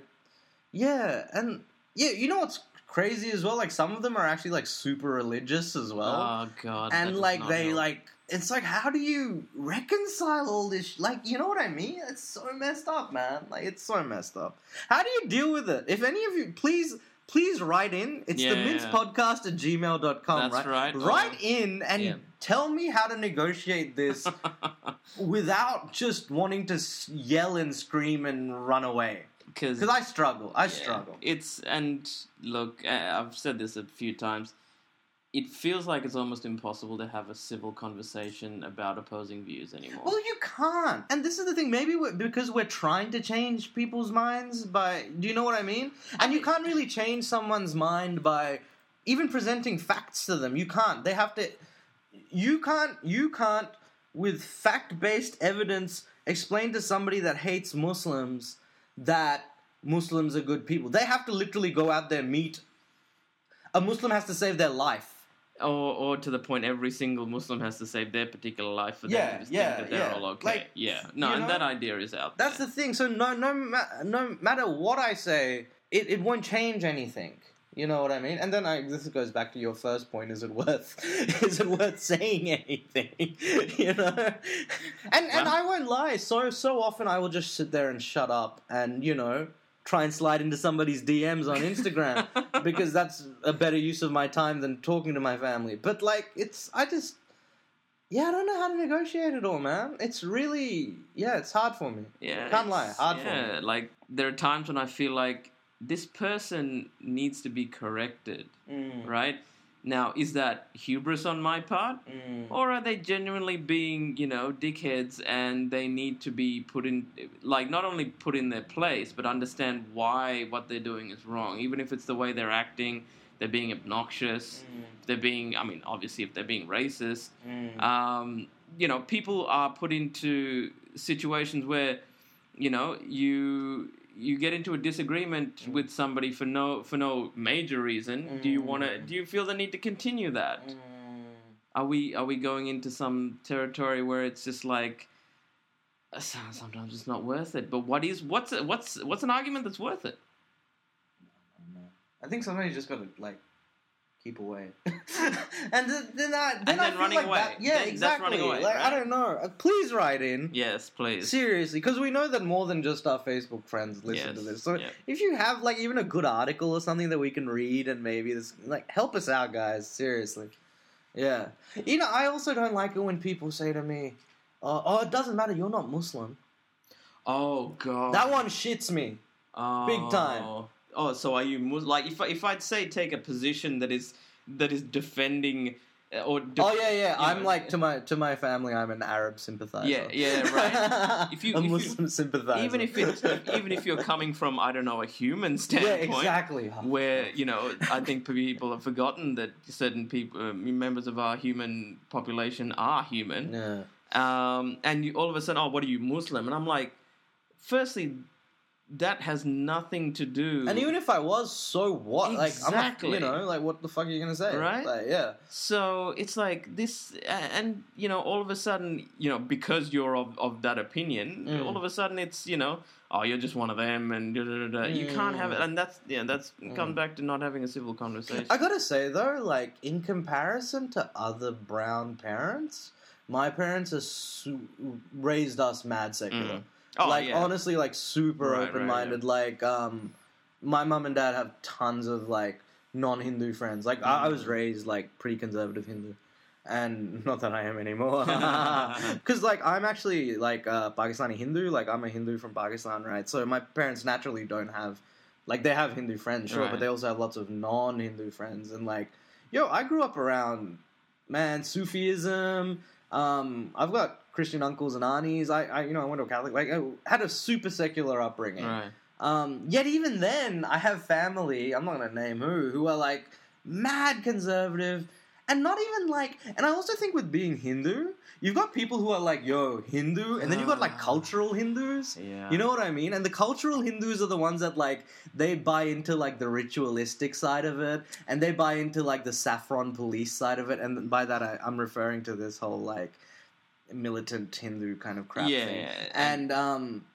Speaker 1: yeah, and yeah, you know what's crazy as well? Like some of them are actually like super religious as well
Speaker 2: oh god
Speaker 1: and like they
Speaker 2: help.
Speaker 1: like it's like how do you reconcile all this sh- like you know what i mean it's so messed up man like it's so messed up how do you deal with it if any of you please please write in it's the
Speaker 2: Yeah.
Speaker 1: mince podcast at gmail.com
Speaker 2: That's right.
Speaker 1: write oh. in and
Speaker 2: Yeah.
Speaker 1: Tell me how to negotiate this <laughs> without just wanting to yell and scream and run away
Speaker 2: because
Speaker 1: i struggle i
Speaker 2: Yeah.
Speaker 1: struggle
Speaker 2: It's and look, I've said this a few times. It feels like it's almost impossible to have a civil conversation about opposing views anymore.
Speaker 1: Well, you can't. And this is the thing. Maybe we're, because we're trying to change people's minds by. Do you know what I mean? And you can't really change someone's mind by even presenting facts to them. You can't. They have to. You can't. You can't, with fact-based evidence, explain to somebody that hates Muslims that Muslims are good people. They have to literally go out there meet. A Muslim has to save their life.
Speaker 2: or, or to the point, every single Muslim has to save their particular life for
Speaker 1: Yeah,
Speaker 2: them to think
Speaker 1: yeah,
Speaker 2: that they're
Speaker 1: yeah.
Speaker 2: all okay.
Speaker 1: Like,
Speaker 2: yeah, no, and
Speaker 1: know,
Speaker 2: that idea is out.
Speaker 1: That's
Speaker 2: there.
Speaker 1: the thing. So no, no, ma- no matter what I say, it, it won't change anything. You know what I mean? And then I, this goes back to your first point: is it worth? <laughs> Is it worth saying anything? <laughs> you know? And and I won't lie. So so often I will just sit there and shut up, and you know, try and slide into somebody's DMs on Instagram <laughs> because that's a better use of my time than talking to my family. But like, it's I just. Yeah, I don't know how to negotiate it all, man. It's really, yeah, it's hard for me.
Speaker 2: Yeah,
Speaker 1: Can't lie, hard for
Speaker 2: yeah,
Speaker 1: me.
Speaker 2: like there are times when I feel like this person needs to be corrected,
Speaker 1: Mm,
Speaker 2: right? Now, is that hubris on my part?
Speaker 1: mm,
Speaker 2: Or are they genuinely being, you know, dickheads and they need to be put in, like, not only put in their place, but understand why what they're doing is wrong? Even if it's the way they're acting, they're being obnoxious, if they're being, I mean, obviously, if they're being racist.
Speaker 1: mm,
Speaker 2: Um, you know, people are put into situations where, you know, you you get into a disagreement
Speaker 1: Mm.
Speaker 2: with somebody for no for no major reason. Do you want to?
Speaker 1: Mm.
Speaker 2: Do you feel the need to continue that?
Speaker 1: mm.
Speaker 2: Are we are we going into some territory where it's just like uh, sometimes it's not worth it? But what is what's what's what's an argument that's worth it?
Speaker 1: I think somebody's just got to like keep away. <laughs> <laughs> and then, then I then,
Speaker 2: And
Speaker 1: I
Speaker 2: then
Speaker 1: feel
Speaker 2: running
Speaker 1: like
Speaker 2: away.
Speaker 1: That, yeah,
Speaker 2: Then that's
Speaker 1: exactly.
Speaker 2: running away,
Speaker 1: like I don't know. Uh, Please write in.
Speaker 2: Yes, please.
Speaker 1: Seriously, because we know that more than just our Facebook friends listen
Speaker 2: Yes,
Speaker 1: to this. So
Speaker 2: yeah.
Speaker 1: if you have like even a good article or something that we can read and maybe this like help us out, guys. Seriously, yeah. You know, I also don't like it when people say to me, "Oh, oh it doesn't matter. You're not Muslim."
Speaker 2: Oh god.
Speaker 1: That one shits me.
Speaker 2: Oh.
Speaker 1: big time.
Speaker 2: Oh, so are you Mus- like if I- if I'd say take a position that is that is defending uh, or def-
Speaker 1: oh yeah, yeah. I'm
Speaker 2: know,
Speaker 1: like to my to my family. I'm an Arab sympathizer.
Speaker 2: Yeah, yeah, right. <laughs> If you-
Speaker 1: a
Speaker 2: if you-
Speaker 1: Muslim sympathizer.
Speaker 2: even if it's even if you're coming from I don't know a human standpoint.
Speaker 1: yeah, exactly.
Speaker 2: Where you know, I think people have forgotten that certain people, uh, members of our human population, are human.
Speaker 1: Yeah.
Speaker 2: um, and you all of a sudden, oh, what are you Muslim? And I'm like, firstly, that has nothing to do.
Speaker 1: And even if I was, so what? Like, I'm not,
Speaker 2: Exactly.
Speaker 1: you know, like, what the fuck are you gonna say?
Speaker 2: Right?
Speaker 1: Like, yeah.
Speaker 2: so it's like this, and you know, all of a sudden, you know, because you're of, of that opinion,
Speaker 1: Mm.
Speaker 2: all of a sudden, it's you know, oh, you're just one of them, and da, da, da, da. you can't have it,
Speaker 1: Mm.
Speaker 2: and that's yeah, that's come back to not having a civil conversation.
Speaker 1: I gotta say though, like in comparison to other brown parents, my parents are su- raised us mad secular.
Speaker 2: Mm. Oh,
Speaker 1: like
Speaker 2: yeah.
Speaker 1: honestly, like super
Speaker 2: Right, right,
Speaker 1: open minded. Like um, my mum and dad have tons of like non Hindu friends. Like I, I was
Speaker 2: Mm.
Speaker 1: raised like pretty conservative Hindu. And <laughs> not that I am anymore, <laughs> <laughs> because like I'm actually like uh, Pakistani Hindu. Like I'm a Hindu from Pakistan, right? So my parents naturally don't have, like they have Hindu friends, sure,
Speaker 2: Right.
Speaker 1: but they also have lots of non-Hindu friends. And like, yo, I grew up around, man, Sufism. Um, I've got Christian uncles and aunties. I, I, you know, I went to a Catholic. Like, I had a super secular upbringing.
Speaker 2: right.
Speaker 1: Um, yet even then, I have family. I'm not gonna name who, who are like mad conservative, and not even like. And I also think with being Hindu, you've got people who are like, "Yo, Hindu," and then you've got like
Speaker 2: Ah.
Speaker 1: cultural Hindus.
Speaker 2: Yeah.
Speaker 1: You know what I mean? And the cultural Hindus are the ones that like they buy into like the ritualistic side of it, and they buy into like the saffron police side of it. And by that, I, I'm referring to this whole like militant Hindu kind of crap
Speaker 2: Yeah,
Speaker 1: thing.
Speaker 2: yeah,
Speaker 1: And um,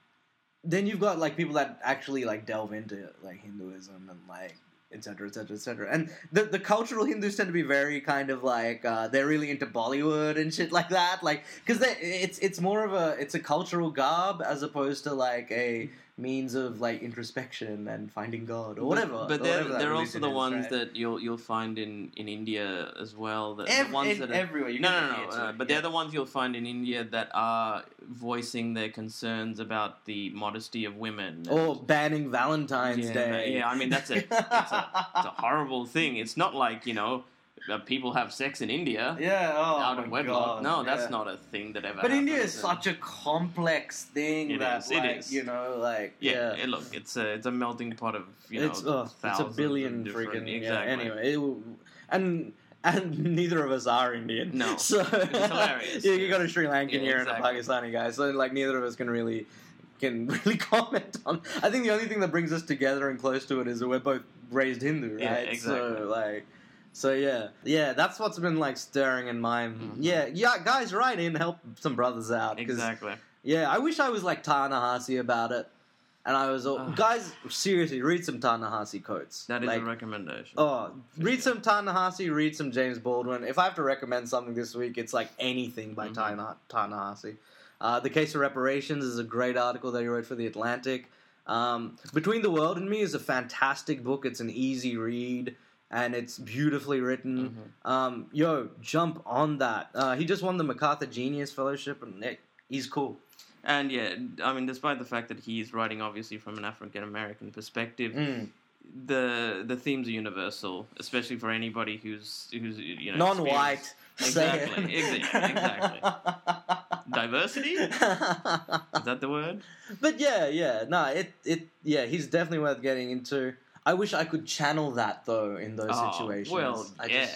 Speaker 1: then you've got like people that actually like delve into like Hinduism and like et etc., et cetera, et cetera. And the, the cultural Hindus tend to be very kind of like uh, they're really into Bollywood and shit like that, like because it's it's more of a it's a cultural garb as opposed to like a means of like introspection and finding God or whatever.
Speaker 2: But,
Speaker 1: or
Speaker 2: they're,
Speaker 1: whatever
Speaker 2: they're also the
Speaker 1: is,
Speaker 2: ones
Speaker 1: right?
Speaker 2: that you'll you'll find in, in India as well. That
Speaker 1: Ev-
Speaker 2: the ones that are,
Speaker 1: everywhere. You
Speaker 2: no, no, no. Uh, but
Speaker 1: Yeah.
Speaker 2: they're the ones you'll find in India that are voicing their concerns about the modesty of women.
Speaker 1: or banning Valentine's
Speaker 2: yeah,
Speaker 1: Day.
Speaker 2: Yeah, I mean that's a it's, a it's a <laughs> horrible thing. It's not like you know people have sex in India
Speaker 1: yeah, oh
Speaker 2: out of wedlock.
Speaker 1: God,
Speaker 2: no, that's
Speaker 1: yeah.
Speaker 2: not a thing that ever.
Speaker 1: But India is
Speaker 2: and-
Speaker 1: such a complex thing
Speaker 2: It
Speaker 1: that,
Speaker 2: is, it
Speaker 1: like,
Speaker 2: is.
Speaker 1: you know, like,
Speaker 2: Yeah,
Speaker 1: yeah,
Speaker 2: eh, look, it's a it's a melting pot of you know
Speaker 1: it's, ugh, it's a
Speaker 2: thousands of
Speaker 1: billion
Speaker 2: different-
Speaker 1: freaking.
Speaker 2: exactly.
Speaker 1: Yeah, anyway, it, will- and and <laughs> neither of us are Indian.
Speaker 2: No, <laughs>
Speaker 1: so
Speaker 2: hilarious, <laughs>
Speaker 1: yeah, you
Speaker 2: yeah.
Speaker 1: got a Sri Lankan
Speaker 2: Yeah,
Speaker 1: here
Speaker 2: exactly.
Speaker 1: and a Pakistani guy, so like neither of us can really can really comment on. I think the only thing that brings us together and close to it is that we're both raised Hindu, right?
Speaker 2: Yeah, exactly.
Speaker 1: So like. So yeah, yeah, that's what's been like stirring in my
Speaker 2: Mhm.
Speaker 1: yeah, yeah, guys, write in, help some brothers out.
Speaker 2: Exactly.
Speaker 1: yeah, I wish I was like Ta-Nehisi about it. And I was all, guys, seriously, read some Ta-Nehisi quotes.
Speaker 2: That is
Speaker 1: like,
Speaker 2: a recommendation.
Speaker 1: Oh, read
Speaker 2: sure.
Speaker 1: some Ta-Nehisi, read some James Baldwin. If I have to recommend something this week, it's like anything by
Speaker 2: Mhm.
Speaker 1: Ta- Ta-Nehisi. Uh, the Case of Reparations is a great article that he wrote for The Atlantic. Um, Between the World and Me is a fantastic book. It's an easy read. And it's beautifully written.
Speaker 2: Mhm.
Speaker 1: Um, yo, jump on that. Uh, he just won the MacArthur Genius Fellowship, and it, he's cool.
Speaker 2: And yeah, I mean, despite the fact that he's writing obviously from an African American perspective,
Speaker 1: Mm.
Speaker 2: the the themes are universal, especially for anybody who's who's you know
Speaker 1: non-white.
Speaker 2: Exactly,
Speaker 1: Say it.
Speaker 2: exa- exactly. Diversity? Is that the word? <laughs>
Speaker 1: but yeah, yeah, no, it it yeah, he's definitely worth getting into. I wish I could channel that though in those
Speaker 2: Oh,
Speaker 1: situations.
Speaker 2: well,
Speaker 1: I
Speaker 2: yeah.
Speaker 1: just-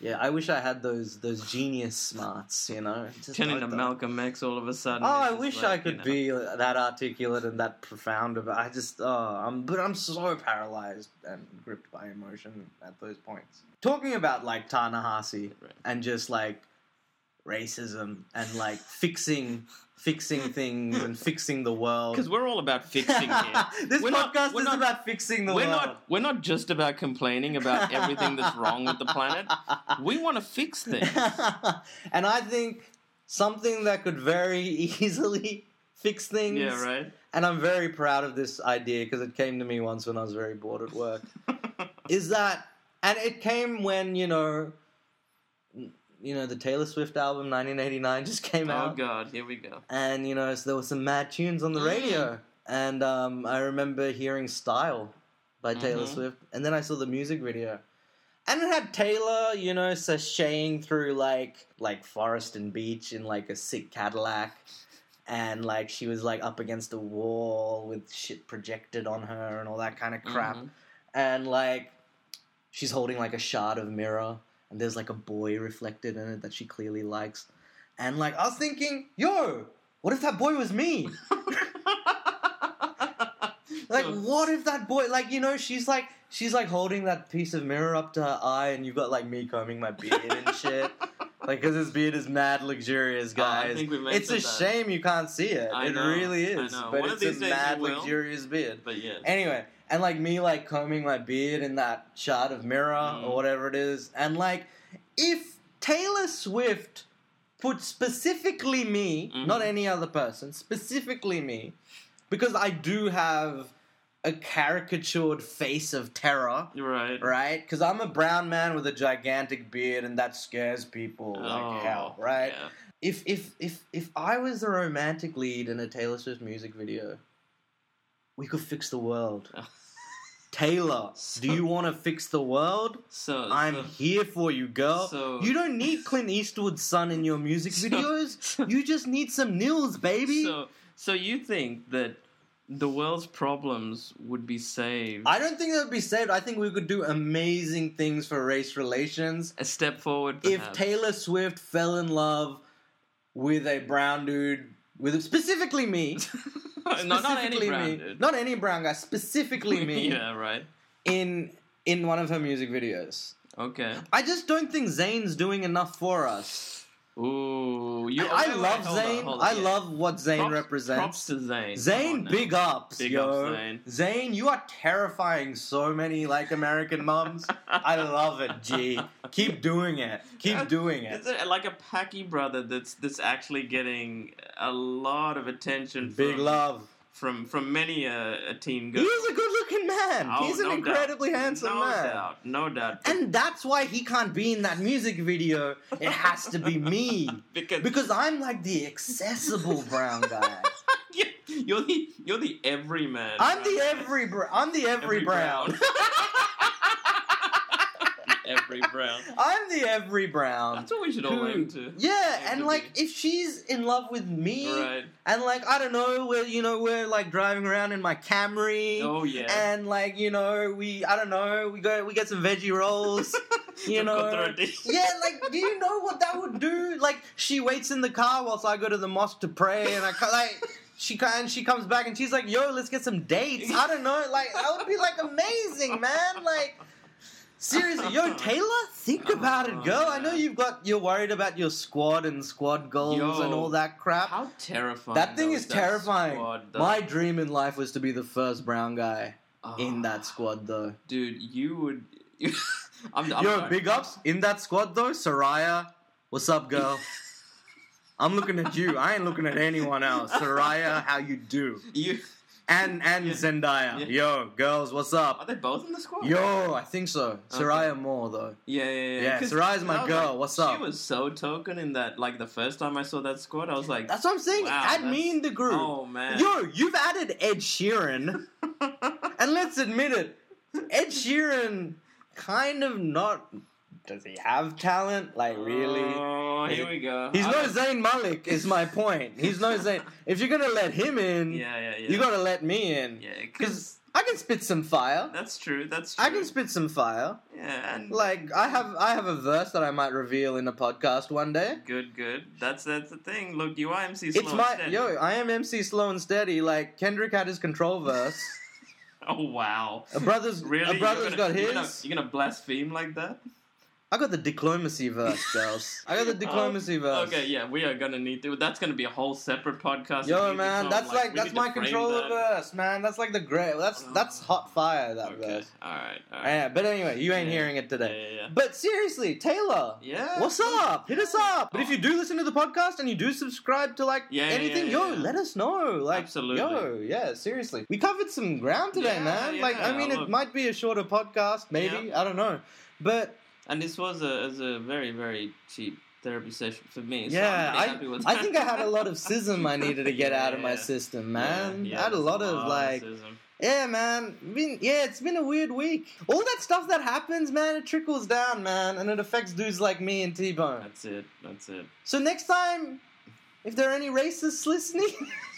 Speaker 1: yeah, I wish I had those those genius smarts, you know. Just
Speaker 2: Turn into. Malcolm X all of a sudden.
Speaker 1: Oh, I wish
Speaker 2: like,
Speaker 1: I
Speaker 2: you
Speaker 1: could
Speaker 2: know.
Speaker 1: be that articulate and that profound about. I just, oh, I'm, but I'm so paralyzed and gripped by emotion at those points. Talking about like Ta-Nehisi
Speaker 2: Right.
Speaker 1: and just like racism and like fixing fixing things and fixing the world.
Speaker 2: Because we're all about fixing here. <laughs>
Speaker 1: this
Speaker 2: We're
Speaker 1: podcast
Speaker 2: not- we're
Speaker 1: is
Speaker 2: not-
Speaker 1: about fixing the
Speaker 2: we're
Speaker 1: world.
Speaker 2: not we're not just about complaining about everything that's wrong with the planet. We <laughs> want to fix things. <laughs>
Speaker 1: and I think something that could very easily fix things.
Speaker 2: Yeah, right.
Speaker 1: And I'm very proud of this idea because it came to me once when I was very bored at work. is that, and it came when you know, you know, the Taylor Swift album 1989 just came out.
Speaker 2: oh God, here we go.
Speaker 1: and you know, so there were some mad tunes on the
Speaker 2: Mm.
Speaker 1: radio, and um, I remember hearing "Style" by Taylor
Speaker 2: Mhm.
Speaker 1: Swift, and then I saw the music video. And it had Taylor, you know, sashaying through like like forest and beach in like a sick Cadillac, and like she was like up against a wall with shit projected on her and all that kind of crap,
Speaker 2: Mhm.
Speaker 1: and like she's holding like a shard of mirror, and there's like a boy reflected in it that she clearly likes, and like I was thinking, yo, what if that boy was me? <laughs> Like, what if that boy, like, you know, she's like, she's like holding that piece of mirror up to her eye, and you've got like me combing my beard and <laughs> shit. Like, because his beard is mad luxurious,
Speaker 2: Oh,
Speaker 1: guys.
Speaker 2: think
Speaker 1: it's a
Speaker 2: that.
Speaker 1: shame you can't see it.
Speaker 2: I
Speaker 1: it
Speaker 2: know,
Speaker 1: really
Speaker 2: I
Speaker 1: is.
Speaker 2: know.
Speaker 1: But
Speaker 2: One
Speaker 1: it's a mad luxurious beard.
Speaker 2: But yeah.
Speaker 1: Anyway, and like me, like combing my beard in that shard of mirror
Speaker 2: Mm.
Speaker 1: or whatever it is, and like, if Taylor Swift put specifically me,
Speaker 2: Mhm.
Speaker 1: not any other person, specifically me, because I do have a caricatured face of terror,
Speaker 2: right.
Speaker 1: right? Because I'm a brown man with a gigantic beard, and that scares people like
Speaker 2: Oh,
Speaker 1: hell, right?
Speaker 2: yeah.
Speaker 1: If if if if I was the romantic lead in a Taylor Swift music video, we could fix the world. <laughs> Taylor, do you want to fix the world?
Speaker 2: So
Speaker 1: I'm
Speaker 2: so,
Speaker 1: here for you, girl.
Speaker 2: so-
Speaker 1: you don't need Clint Eastwood's son in your music <laughs>
Speaker 2: So-
Speaker 1: videos. you just need some Nils, baby.
Speaker 2: So so you think that the world's problems would be saved
Speaker 1: I don't think that would be saved. I think we could do amazing things for race relations
Speaker 2: a step forward?
Speaker 1: if? Taylor Swift fell in love with a brown dude, with specifically me. <laughs>
Speaker 2: no, not any brown
Speaker 1: me,
Speaker 2: dude.
Speaker 1: not any brown guy, specifically <laughs> me
Speaker 2: yeah, right.
Speaker 1: in in one of her music videos.
Speaker 2: Okay.
Speaker 1: I just don't think Zayn's doing enough for us.
Speaker 2: Ooh, you.
Speaker 1: I, I
Speaker 2: wait, wait,
Speaker 1: love
Speaker 2: on,
Speaker 1: Zayn.
Speaker 2: on,
Speaker 1: I
Speaker 2: yeah.
Speaker 1: love what Zayn
Speaker 2: Props-
Speaker 1: represents.
Speaker 2: Props to Zayn. On
Speaker 1: Zayn, big ups,
Speaker 2: Big
Speaker 1: yo.
Speaker 2: ups, Zayn.
Speaker 1: Zayn, you are terrifying so many like American moms. I love it, G. Keep doing it. Keep doing it.
Speaker 2: It's a, like a Packy brother that's that's actually getting a lot of attention.
Speaker 1: Big love.
Speaker 2: From from many a, a teen girl.
Speaker 1: He's a good-looking man.
Speaker 2: Oh,
Speaker 1: He's an
Speaker 2: no
Speaker 1: incredibly
Speaker 2: doubt.
Speaker 1: handsome
Speaker 2: no
Speaker 1: man.
Speaker 2: No doubt, no doubt.
Speaker 1: And that's why he can't be in that music video. It has to be me. <laughs>
Speaker 2: because
Speaker 1: Because I'm like the accessible brown guy. <laughs>
Speaker 2: you're the you're the everyman.
Speaker 1: I'm the every br- I'm the every,
Speaker 2: Every
Speaker 1: brown. <laughs>
Speaker 2: every brown. <laughs>
Speaker 1: I'm the every brown.
Speaker 2: That's what we should all aim to.
Speaker 1: Yeah,
Speaker 2: aim
Speaker 1: and
Speaker 2: to
Speaker 1: like
Speaker 2: be.
Speaker 1: if she's in love with me
Speaker 2: Right.
Speaker 1: and like I don't know, we're you know, we're like driving around in my Camry
Speaker 2: Oh yeah.
Speaker 1: and like, you know, we I don't know, we go we get some veggie rolls. <laughs> you know, yeah, like, do you know what that would do? Like, she waits in the car whilst I go to the mosque to pray, and I like, she kind, she comes back and she's like, "Yo, let's get some dates." I don't know, like, that would be like amazing, man. Like, seriously, yo, <laughs> Taylor, think about it, girl. I know you've got, you're worried about your squad and squad goals
Speaker 2: Yo,
Speaker 1: and all that crap.
Speaker 2: How terrifying!
Speaker 1: that thing
Speaker 2: though,
Speaker 1: is
Speaker 2: that
Speaker 1: terrifying.
Speaker 2: squad.
Speaker 1: My dream in life was to be the first brown guy in
Speaker 2: Oh,
Speaker 1: that squad, though.
Speaker 2: dude, you would. <laughs> I'm, I'm
Speaker 1: Yo,
Speaker 2: sorry.
Speaker 1: big ups in that squad though. Soraya, what's up, girl? <laughs> I'm looking at you. I ain't looking at anyone else. Soraya, how you do?
Speaker 2: You
Speaker 1: And and
Speaker 2: Yeah.
Speaker 1: Zendaya.
Speaker 2: Yeah.
Speaker 1: Yo, girls, what's up?
Speaker 2: are they both in the squad?
Speaker 1: Yo, I think so. Soraya more though.
Speaker 2: Yeah, yeah, yeah.
Speaker 1: Yeah, Soraya's my girl.
Speaker 2: like-
Speaker 1: What's up?
Speaker 2: She was so token in that. Like the first time I saw that squad, I was like,
Speaker 1: That's what I'm saying.
Speaker 2: Wow,
Speaker 1: Add me in the group.
Speaker 2: "Oh man."
Speaker 1: Yo, you've added Ed Sheeran, <laughs> and let's admit it, Ed Sheeran kind of not. Does he have talent? Like really?
Speaker 2: Oh, here we go.
Speaker 1: He's
Speaker 2: I
Speaker 1: no Zayn Malik, is my point. He's no <laughs> Zayn. If you're gonna let him in,
Speaker 2: Yeah, yeah, yeah.
Speaker 1: you gotta let me in.
Speaker 2: Yeah,
Speaker 1: Because I can spit some fire.
Speaker 2: that's true. That's true.
Speaker 1: I can spit some fire.
Speaker 2: Yeah, and
Speaker 1: Like I have, I have a verse that I might reveal in a podcast one day.
Speaker 2: good, good. That's that's the thing. Look, you are MC.
Speaker 1: It's
Speaker 2: Slow and
Speaker 1: my
Speaker 2: Steady.
Speaker 1: yo. I am MC Slow and Steady. Like Kendrick had his control verse. <laughs>
Speaker 2: Oh wow.
Speaker 1: A brother's
Speaker 2: Really?
Speaker 1: a
Speaker 2: You're
Speaker 1: brother's
Speaker 2: gonna-
Speaker 1: got
Speaker 2: you're
Speaker 1: his.
Speaker 2: Gonna, you're gonna blaspheme like that?
Speaker 1: I got the diplomacy verse, girls. I got the <laughs> oh, diplomacy verse.
Speaker 2: Okay, yeah, we are gonna need to. That's gonna be a whole separate podcast.
Speaker 1: Yo, man, that's like
Speaker 2: we
Speaker 1: that's my controller
Speaker 2: that.
Speaker 1: verse, man. That's like the great. That's oh. that's hot fire. That
Speaker 2: Okay,
Speaker 1: verse.
Speaker 2: all right, all right.
Speaker 1: Yeah, but anyway, you ain't
Speaker 2: Yeah.
Speaker 1: hearing it today.
Speaker 2: yeah, yeah.
Speaker 1: But seriously, Taylor,
Speaker 2: Yeah.
Speaker 1: what's up? Hit us up. But if you do listen to the podcast and you do subscribe to like anything, yo, let us know. Like,
Speaker 2: Absolutely.
Speaker 1: yo, yeah, seriously, we covered some ground today, man. like, I mean, it
Speaker 2: look.
Speaker 1: might be a shorter podcast, maybe. I don't know, but
Speaker 2: And this was a, is a very very cheap therapy session for me. So
Speaker 1: yeah, I, I think I had a lot of schism I needed to get out of my <laughs>
Speaker 2: Yeah.
Speaker 1: system, man.
Speaker 2: Yeah, yeah,
Speaker 1: I had a lot of like.
Speaker 2: racism.
Speaker 1: Yeah, man. Been, yeah, it's been a weird week. All that stuff that happens, man, it trickles down, man, and it affects dudes like me and T Bone.
Speaker 2: That's it. That's it.
Speaker 1: So next time, if there are any racists listening, <laughs>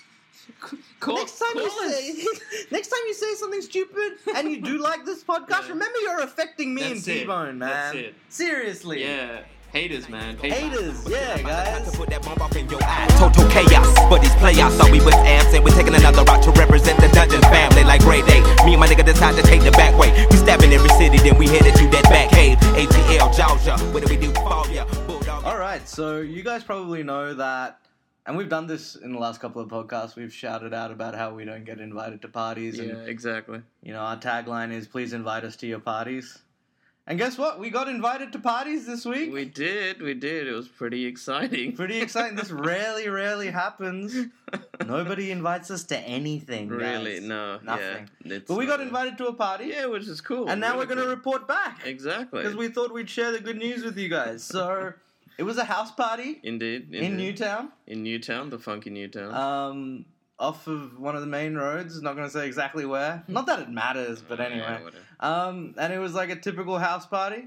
Speaker 2: Call,
Speaker 1: next time you
Speaker 2: us.
Speaker 1: say <laughs> next time you say something stupid and you do like this podcast,
Speaker 2: Yeah.
Speaker 1: remember you're affecting me
Speaker 2: That's
Speaker 1: and. T Bone, man.
Speaker 2: That's it.
Speaker 1: Seriously.
Speaker 2: Yeah, haters, man. Hate-
Speaker 1: Haters, yeah, guys.
Speaker 3: To put that bomb off in your eye. Total chaos, but these playoffs thought we was abs and we're taking another route to represent the Dungeon family like Grey Day. Me and my nigga decide to take the back way. We stabbing every city, then we headed to that back cave. ATL, Georgia, what do we do? Fall ya, bulldog.
Speaker 1: All right, so you guys probably know that, and we've done this in the last couple of podcasts. We've shouted out about how we don't get invited to parties,
Speaker 2: Yeah,
Speaker 1: and
Speaker 2: exactly.
Speaker 1: you know our tagline is "Please invite us to your parties." And guess what? We got invited to parties this week.
Speaker 2: We did, we did. It was pretty exciting.
Speaker 1: Pretty exciting. this <laughs> rarely, rarely happens. Nobody invites us to anything. guys.
Speaker 2: really, no,
Speaker 1: nothing.
Speaker 2: Yeah,
Speaker 1: But we got invited to a party,
Speaker 2: Yeah, which is cool.
Speaker 1: and now
Speaker 2: really
Speaker 1: we're going to
Speaker 2: cool.
Speaker 1: report back
Speaker 2: exactly
Speaker 1: because we thought we'd share the good news with you guys. So it was a house party
Speaker 2: indeed,
Speaker 1: in. Newtown.
Speaker 2: in Newtown, the funky Newtown.
Speaker 1: um, off of one of the main roads. Not going to say exactly where. Not that it matters, but
Speaker 2: Yeah,
Speaker 1: anyway.
Speaker 2: whatever.
Speaker 1: Um, and it was like a typical house party.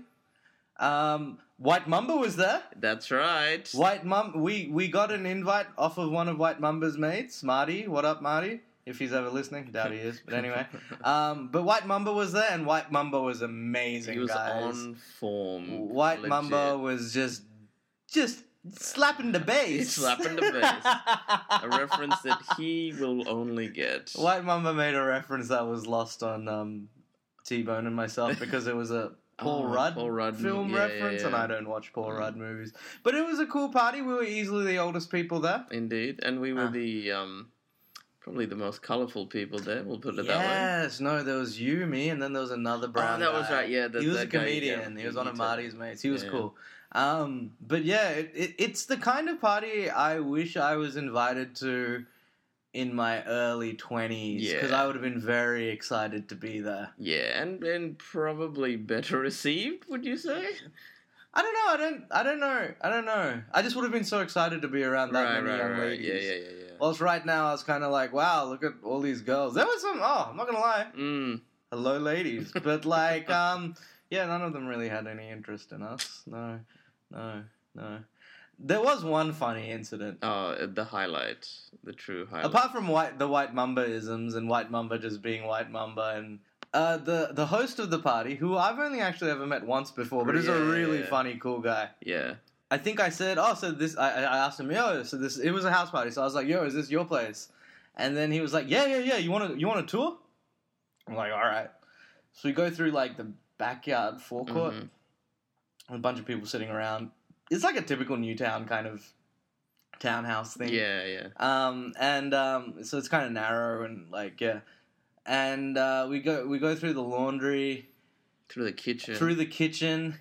Speaker 1: Um, White Mamba was there.
Speaker 2: That's right.
Speaker 1: White Mum, we we got an invite off of one of White Mamba's mates, Marty. What up, Marty? If he's ever listening, doubt he is. But anyway, <laughs> um, but White Mamba was there, and White Mamba was amazing,
Speaker 2: He was
Speaker 1: guys.
Speaker 2: on form.
Speaker 1: White
Speaker 2: legit.
Speaker 1: Mamba was just just slapping the bass, <laughs>
Speaker 2: Slapping the bass. A reference that he will only get.
Speaker 1: White Mamba made a reference that was lost on um, T Bone and myself because it was a <laughs> Paul
Speaker 2: Oh,
Speaker 1: Rudd
Speaker 2: Paul Rudd,
Speaker 1: film
Speaker 2: yeah, yeah,
Speaker 1: reference, and. I don't watch Paul
Speaker 2: Mm.
Speaker 1: Rudd movies. But it was a cool party. We were easily the oldest people there.
Speaker 2: Indeed, and we were
Speaker 1: Ah.
Speaker 2: the um, probably the most colourful people there. We'll put it that way.
Speaker 1: Yes, no, there was you, me, and then there was another brown.
Speaker 2: that was right, yeah, the-
Speaker 1: he was a
Speaker 2: guy,
Speaker 1: comedian.
Speaker 2: yeah,
Speaker 1: he was one of. Marty's mates. He was
Speaker 2: Yeah.
Speaker 1: cool. Um, but yeah, it, it, it's the kind of party I wish I was invited to in my early twenties because
Speaker 2: Yeah.
Speaker 1: I would have been very excited to be there.
Speaker 2: Yeah, and and probably better received. Would you say?
Speaker 1: I don't know. I don't. I don't know. I don't know. I just would have been so excited to be around that many young ladies.
Speaker 2: Yeah, yeah, yeah, yeah.
Speaker 1: Whilst right now I was kind of like, wow, look at all these girls. There was some. Oh, I'm not gonna lie.
Speaker 2: Mm,
Speaker 1: hello ladies but like <laughs> um yeah none of them really had any interest in us no no no there was one funny incident
Speaker 2: oh, the highlight, the true highlight.
Speaker 1: apart from white the white mamba isms and white mamba just being white mamba and uh, the the host of the party, who I've only actually ever met once before, but is a really
Speaker 2: yeah.
Speaker 1: funny, cool guy.
Speaker 2: yeah,
Speaker 1: I think I said, "Oh, so this." I, I asked him, "Yo, so this it was a house party." So I was like, "Yo, is this your place?" And then he was like, "Yeah, yeah, yeah. You want to you want a tour?" I'm like, "All right." So we go through like the backyard forecourt,
Speaker 2: Mhm.
Speaker 1: A bunch of people sitting around. It's like a typical Newtown kind of townhouse thing.
Speaker 2: yeah, yeah.
Speaker 1: Um, and um, so it's kind of narrow and like yeah. And uh, we go we go through the laundry
Speaker 2: Through the kitchen.
Speaker 1: through the kitchen.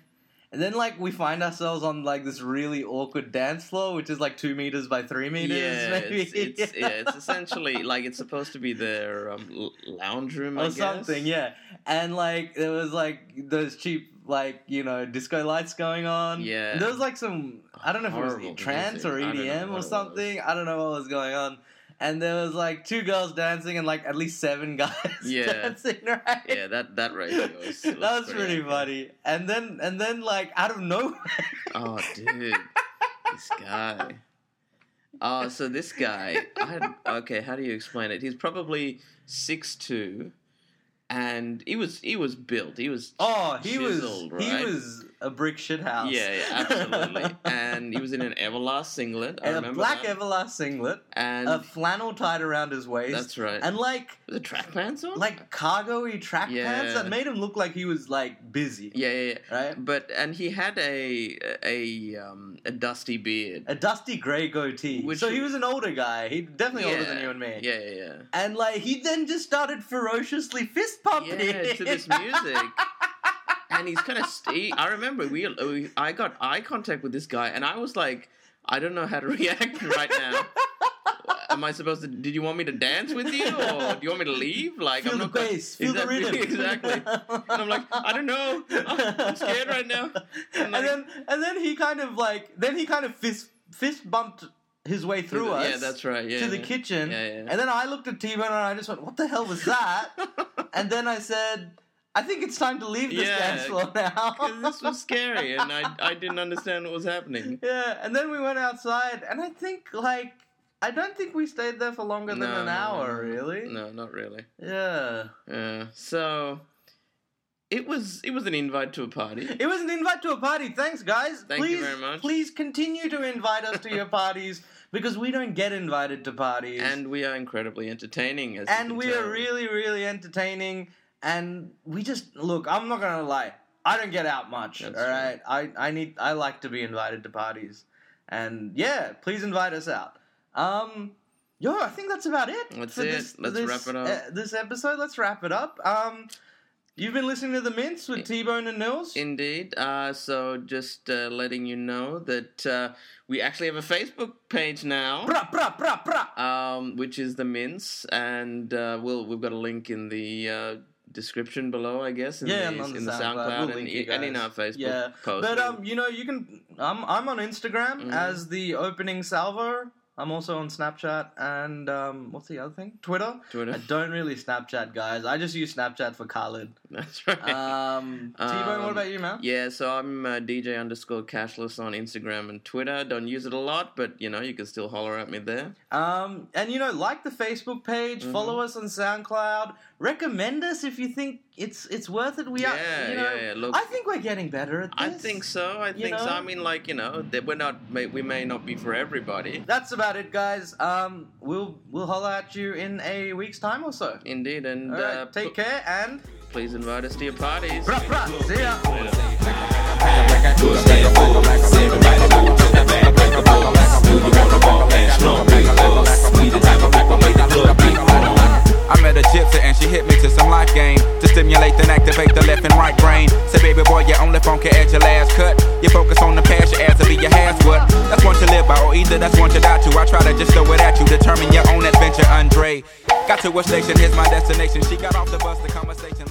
Speaker 1: And then, like, we find ourselves on like this really awkward dance floor, which is like two meters by three meters,
Speaker 2: yeah,
Speaker 1: maybe,
Speaker 2: it's, it's <laughs> yeah, it's essentially like it's supposed to be their um, lounge room I
Speaker 1: or
Speaker 2: guess.
Speaker 1: something, yeah. And like, there was like those cheap, like you know, disco lights going on.
Speaker 2: Yeah.
Speaker 1: there was like some, I don't know if it was trance or
Speaker 2: I don't know
Speaker 1: EDM or something. I don't know what was going on. And there was like two girls dancing and like at least seven <laughs> guys
Speaker 2: Yeah.
Speaker 1: dancing, right?
Speaker 2: Yeah, that that ratio was, <laughs>
Speaker 1: that was pretty funny. And then and then like out of nowhere, <laughs>
Speaker 2: Oh, dude, this guy. Oh, so this guy. I, okay, how do you explain it? He's probably six two, and he was he was built. He was
Speaker 1: oh, he was
Speaker 2: chiseled,
Speaker 1: he
Speaker 2: right?
Speaker 1: was a brick shit house.
Speaker 2: Yeah, yeah, absolutely. <laughs> and he was in an Everlast singlet. I
Speaker 1: and a black
Speaker 2: that.
Speaker 1: Everlast singlet,
Speaker 2: and
Speaker 1: a flannel tied around his waist.
Speaker 2: That's right.
Speaker 1: And like
Speaker 2: the track pants on.
Speaker 1: like cargo-y track
Speaker 2: Yeah.
Speaker 1: pants that made him look like he was like busy.
Speaker 2: yeah, yeah, yeah.
Speaker 1: Right?
Speaker 2: But and he had a a um, a dusty beard.
Speaker 1: A dusty grey goatee.
Speaker 2: Which-
Speaker 1: so he was an older guy. He definitely older than you and me.
Speaker 2: Yeah, yeah, yeah.
Speaker 1: And like he then just started ferociously fist pumping.
Speaker 2: Yeah, to this music. <laughs> and he's kind of. St- I remember we, uh, we. I got eye contact with this guy, and I was like, I don't know how to <laughs> react right now. Am I supposed to? Did you want me to dance with you, or do you want me to leave? Like,
Speaker 1: Feel
Speaker 2: I'm
Speaker 1: the
Speaker 2: not. gonna-
Speaker 1: bass, feel the rhythm.
Speaker 2: exactly. And I'm like, I don't know. I'm scared right now.
Speaker 1: And,
Speaker 2: like-
Speaker 1: then and then he kind of like then he kind of fist fist bumped his way through us.
Speaker 2: Yeah, that's right. Yeah,
Speaker 1: to the kitchen.
Speaker 2: Yeah, yeah.
Speaker 1: And then I looked at T Bone and I just went, What the hell was that? <laughs> and then I said, I think it's time to leave this
Speaker 2: Yeah,
Speaker 1: dance floor now.
Speaker 2: this was scary, and I I didn't understand what was happening. <laughs>
Speaker 1: yeah, and then we went outside and I think like I don't think we stayed there for longer than
Speaker 2: No,
Speaker 1: an hour,
Speaker 2: no,
Speaker 1: really.
Speaker 2: No, not really.
Speaker 1: Yeah.
Speaker 2: Yeah. So it was it was an invite to a party.
Speaker 1: It was an invite to a party. Thanks, guys.
Speaker 2: Thank you very much.
Speaker 1: Please continue to invite us to your parties because we don't get invited to parties.
Speaker 2: And we are incredibly entertaining,
Speaker 1: and we are really, really entertaining. And we just look. I'm not gonna lie. I don't get out much.
Speaker 2: That's
Speaker 1: all right. I I need. I like to be invited to parties. And yeah, please invite us out. Um. Yo, I think that's about it.
Speaker 2: That's it.
Speaker 1: This,
Speaker 2: Let's
Speaker 1: this,
Speaker 2: wrap it up.
Speaker 1: uh, this episode. Let's wrap it up. Um, you've been listening to the Mints with T Bone and Nils.
Speaker 2: Indeed. Uh, so just uh, letting you know that uh, we actually have a Facebook page now.
Speaker 1: Brah, brah, brah, brah.
Speaker 2: um, which is the Mints. and uh, we'll we've got a link in the uh, description below, I guess. In
Speaker 1: yeah,
Speaker 2: the,
Speaker 1: and on the,
Speaker 2: in the
Speaker 1: SoundCloud, we'll
Speaker 2: and, and in our Facebook
Speaker 1: Yeah,
Speaker 2: post.
Speaker 1: but um, you know, you can. I'm I'm on Instagram
Speaker 2: Mhm.
Speaker 1: as the opening salvo. I'm also on Snapchat and um, what's the other thing? Twitter.
Speaker 2: Twitter.
Speaker 1: I don't really Snapchat, guys. I just use Snapchat for Khalid. <laughs>
Speaker 2: That's right.
Speaker 1: Um, T-Bone, what
Speaker 2: Um,
Speaker 1: about you, man?
Speaker 2: yeah, so I'm uh, DJ underscore cashless on Instagram and Twitter. Don't use it a lot, but you know you can still holler at me there.
Speaker 1: Um, and you know, like the Facebook page,
Speaker 2: Mhm.
Speaker 1: follow us on SoundCloud, recommend us if you think it's it's worth it. We are,
Speaker 2: Yeah,
Speaker 1: you know,
Speaker 2: yeah, yeah, look-
Speaker 1: I think we're getting better at this.
Speaker 2: I think so. I
Speaker 1: You
Speaker 2: think so. I mean, like you know, that we're not. May, we may not be for everybody.
Speaker 1: That's about it, guys. Um, we'll we'll holler at you in a week's time or so.
Speaker 2: Indeed, and
Speaker 1: All right,
Speaker 2: uh,
Speaker 1: take
Speaker 2: pl-
Speaker 1: care and
Speaker 2: please invite us to your parties.
Speaker 1: brah, brah. see ya.
Speaker 4: I met a gypsy and she hit me to some life game to stimulate and activate the left and right brain. Say, baby boy, you only funky at your last cut. You focus on the past, your ass will be your has what? That's one to live by, or either that's one to die to. I try to just throw it at you, determine your own adventure, Andre. Got to a station, here's my destination. She got off the bus, the conversation.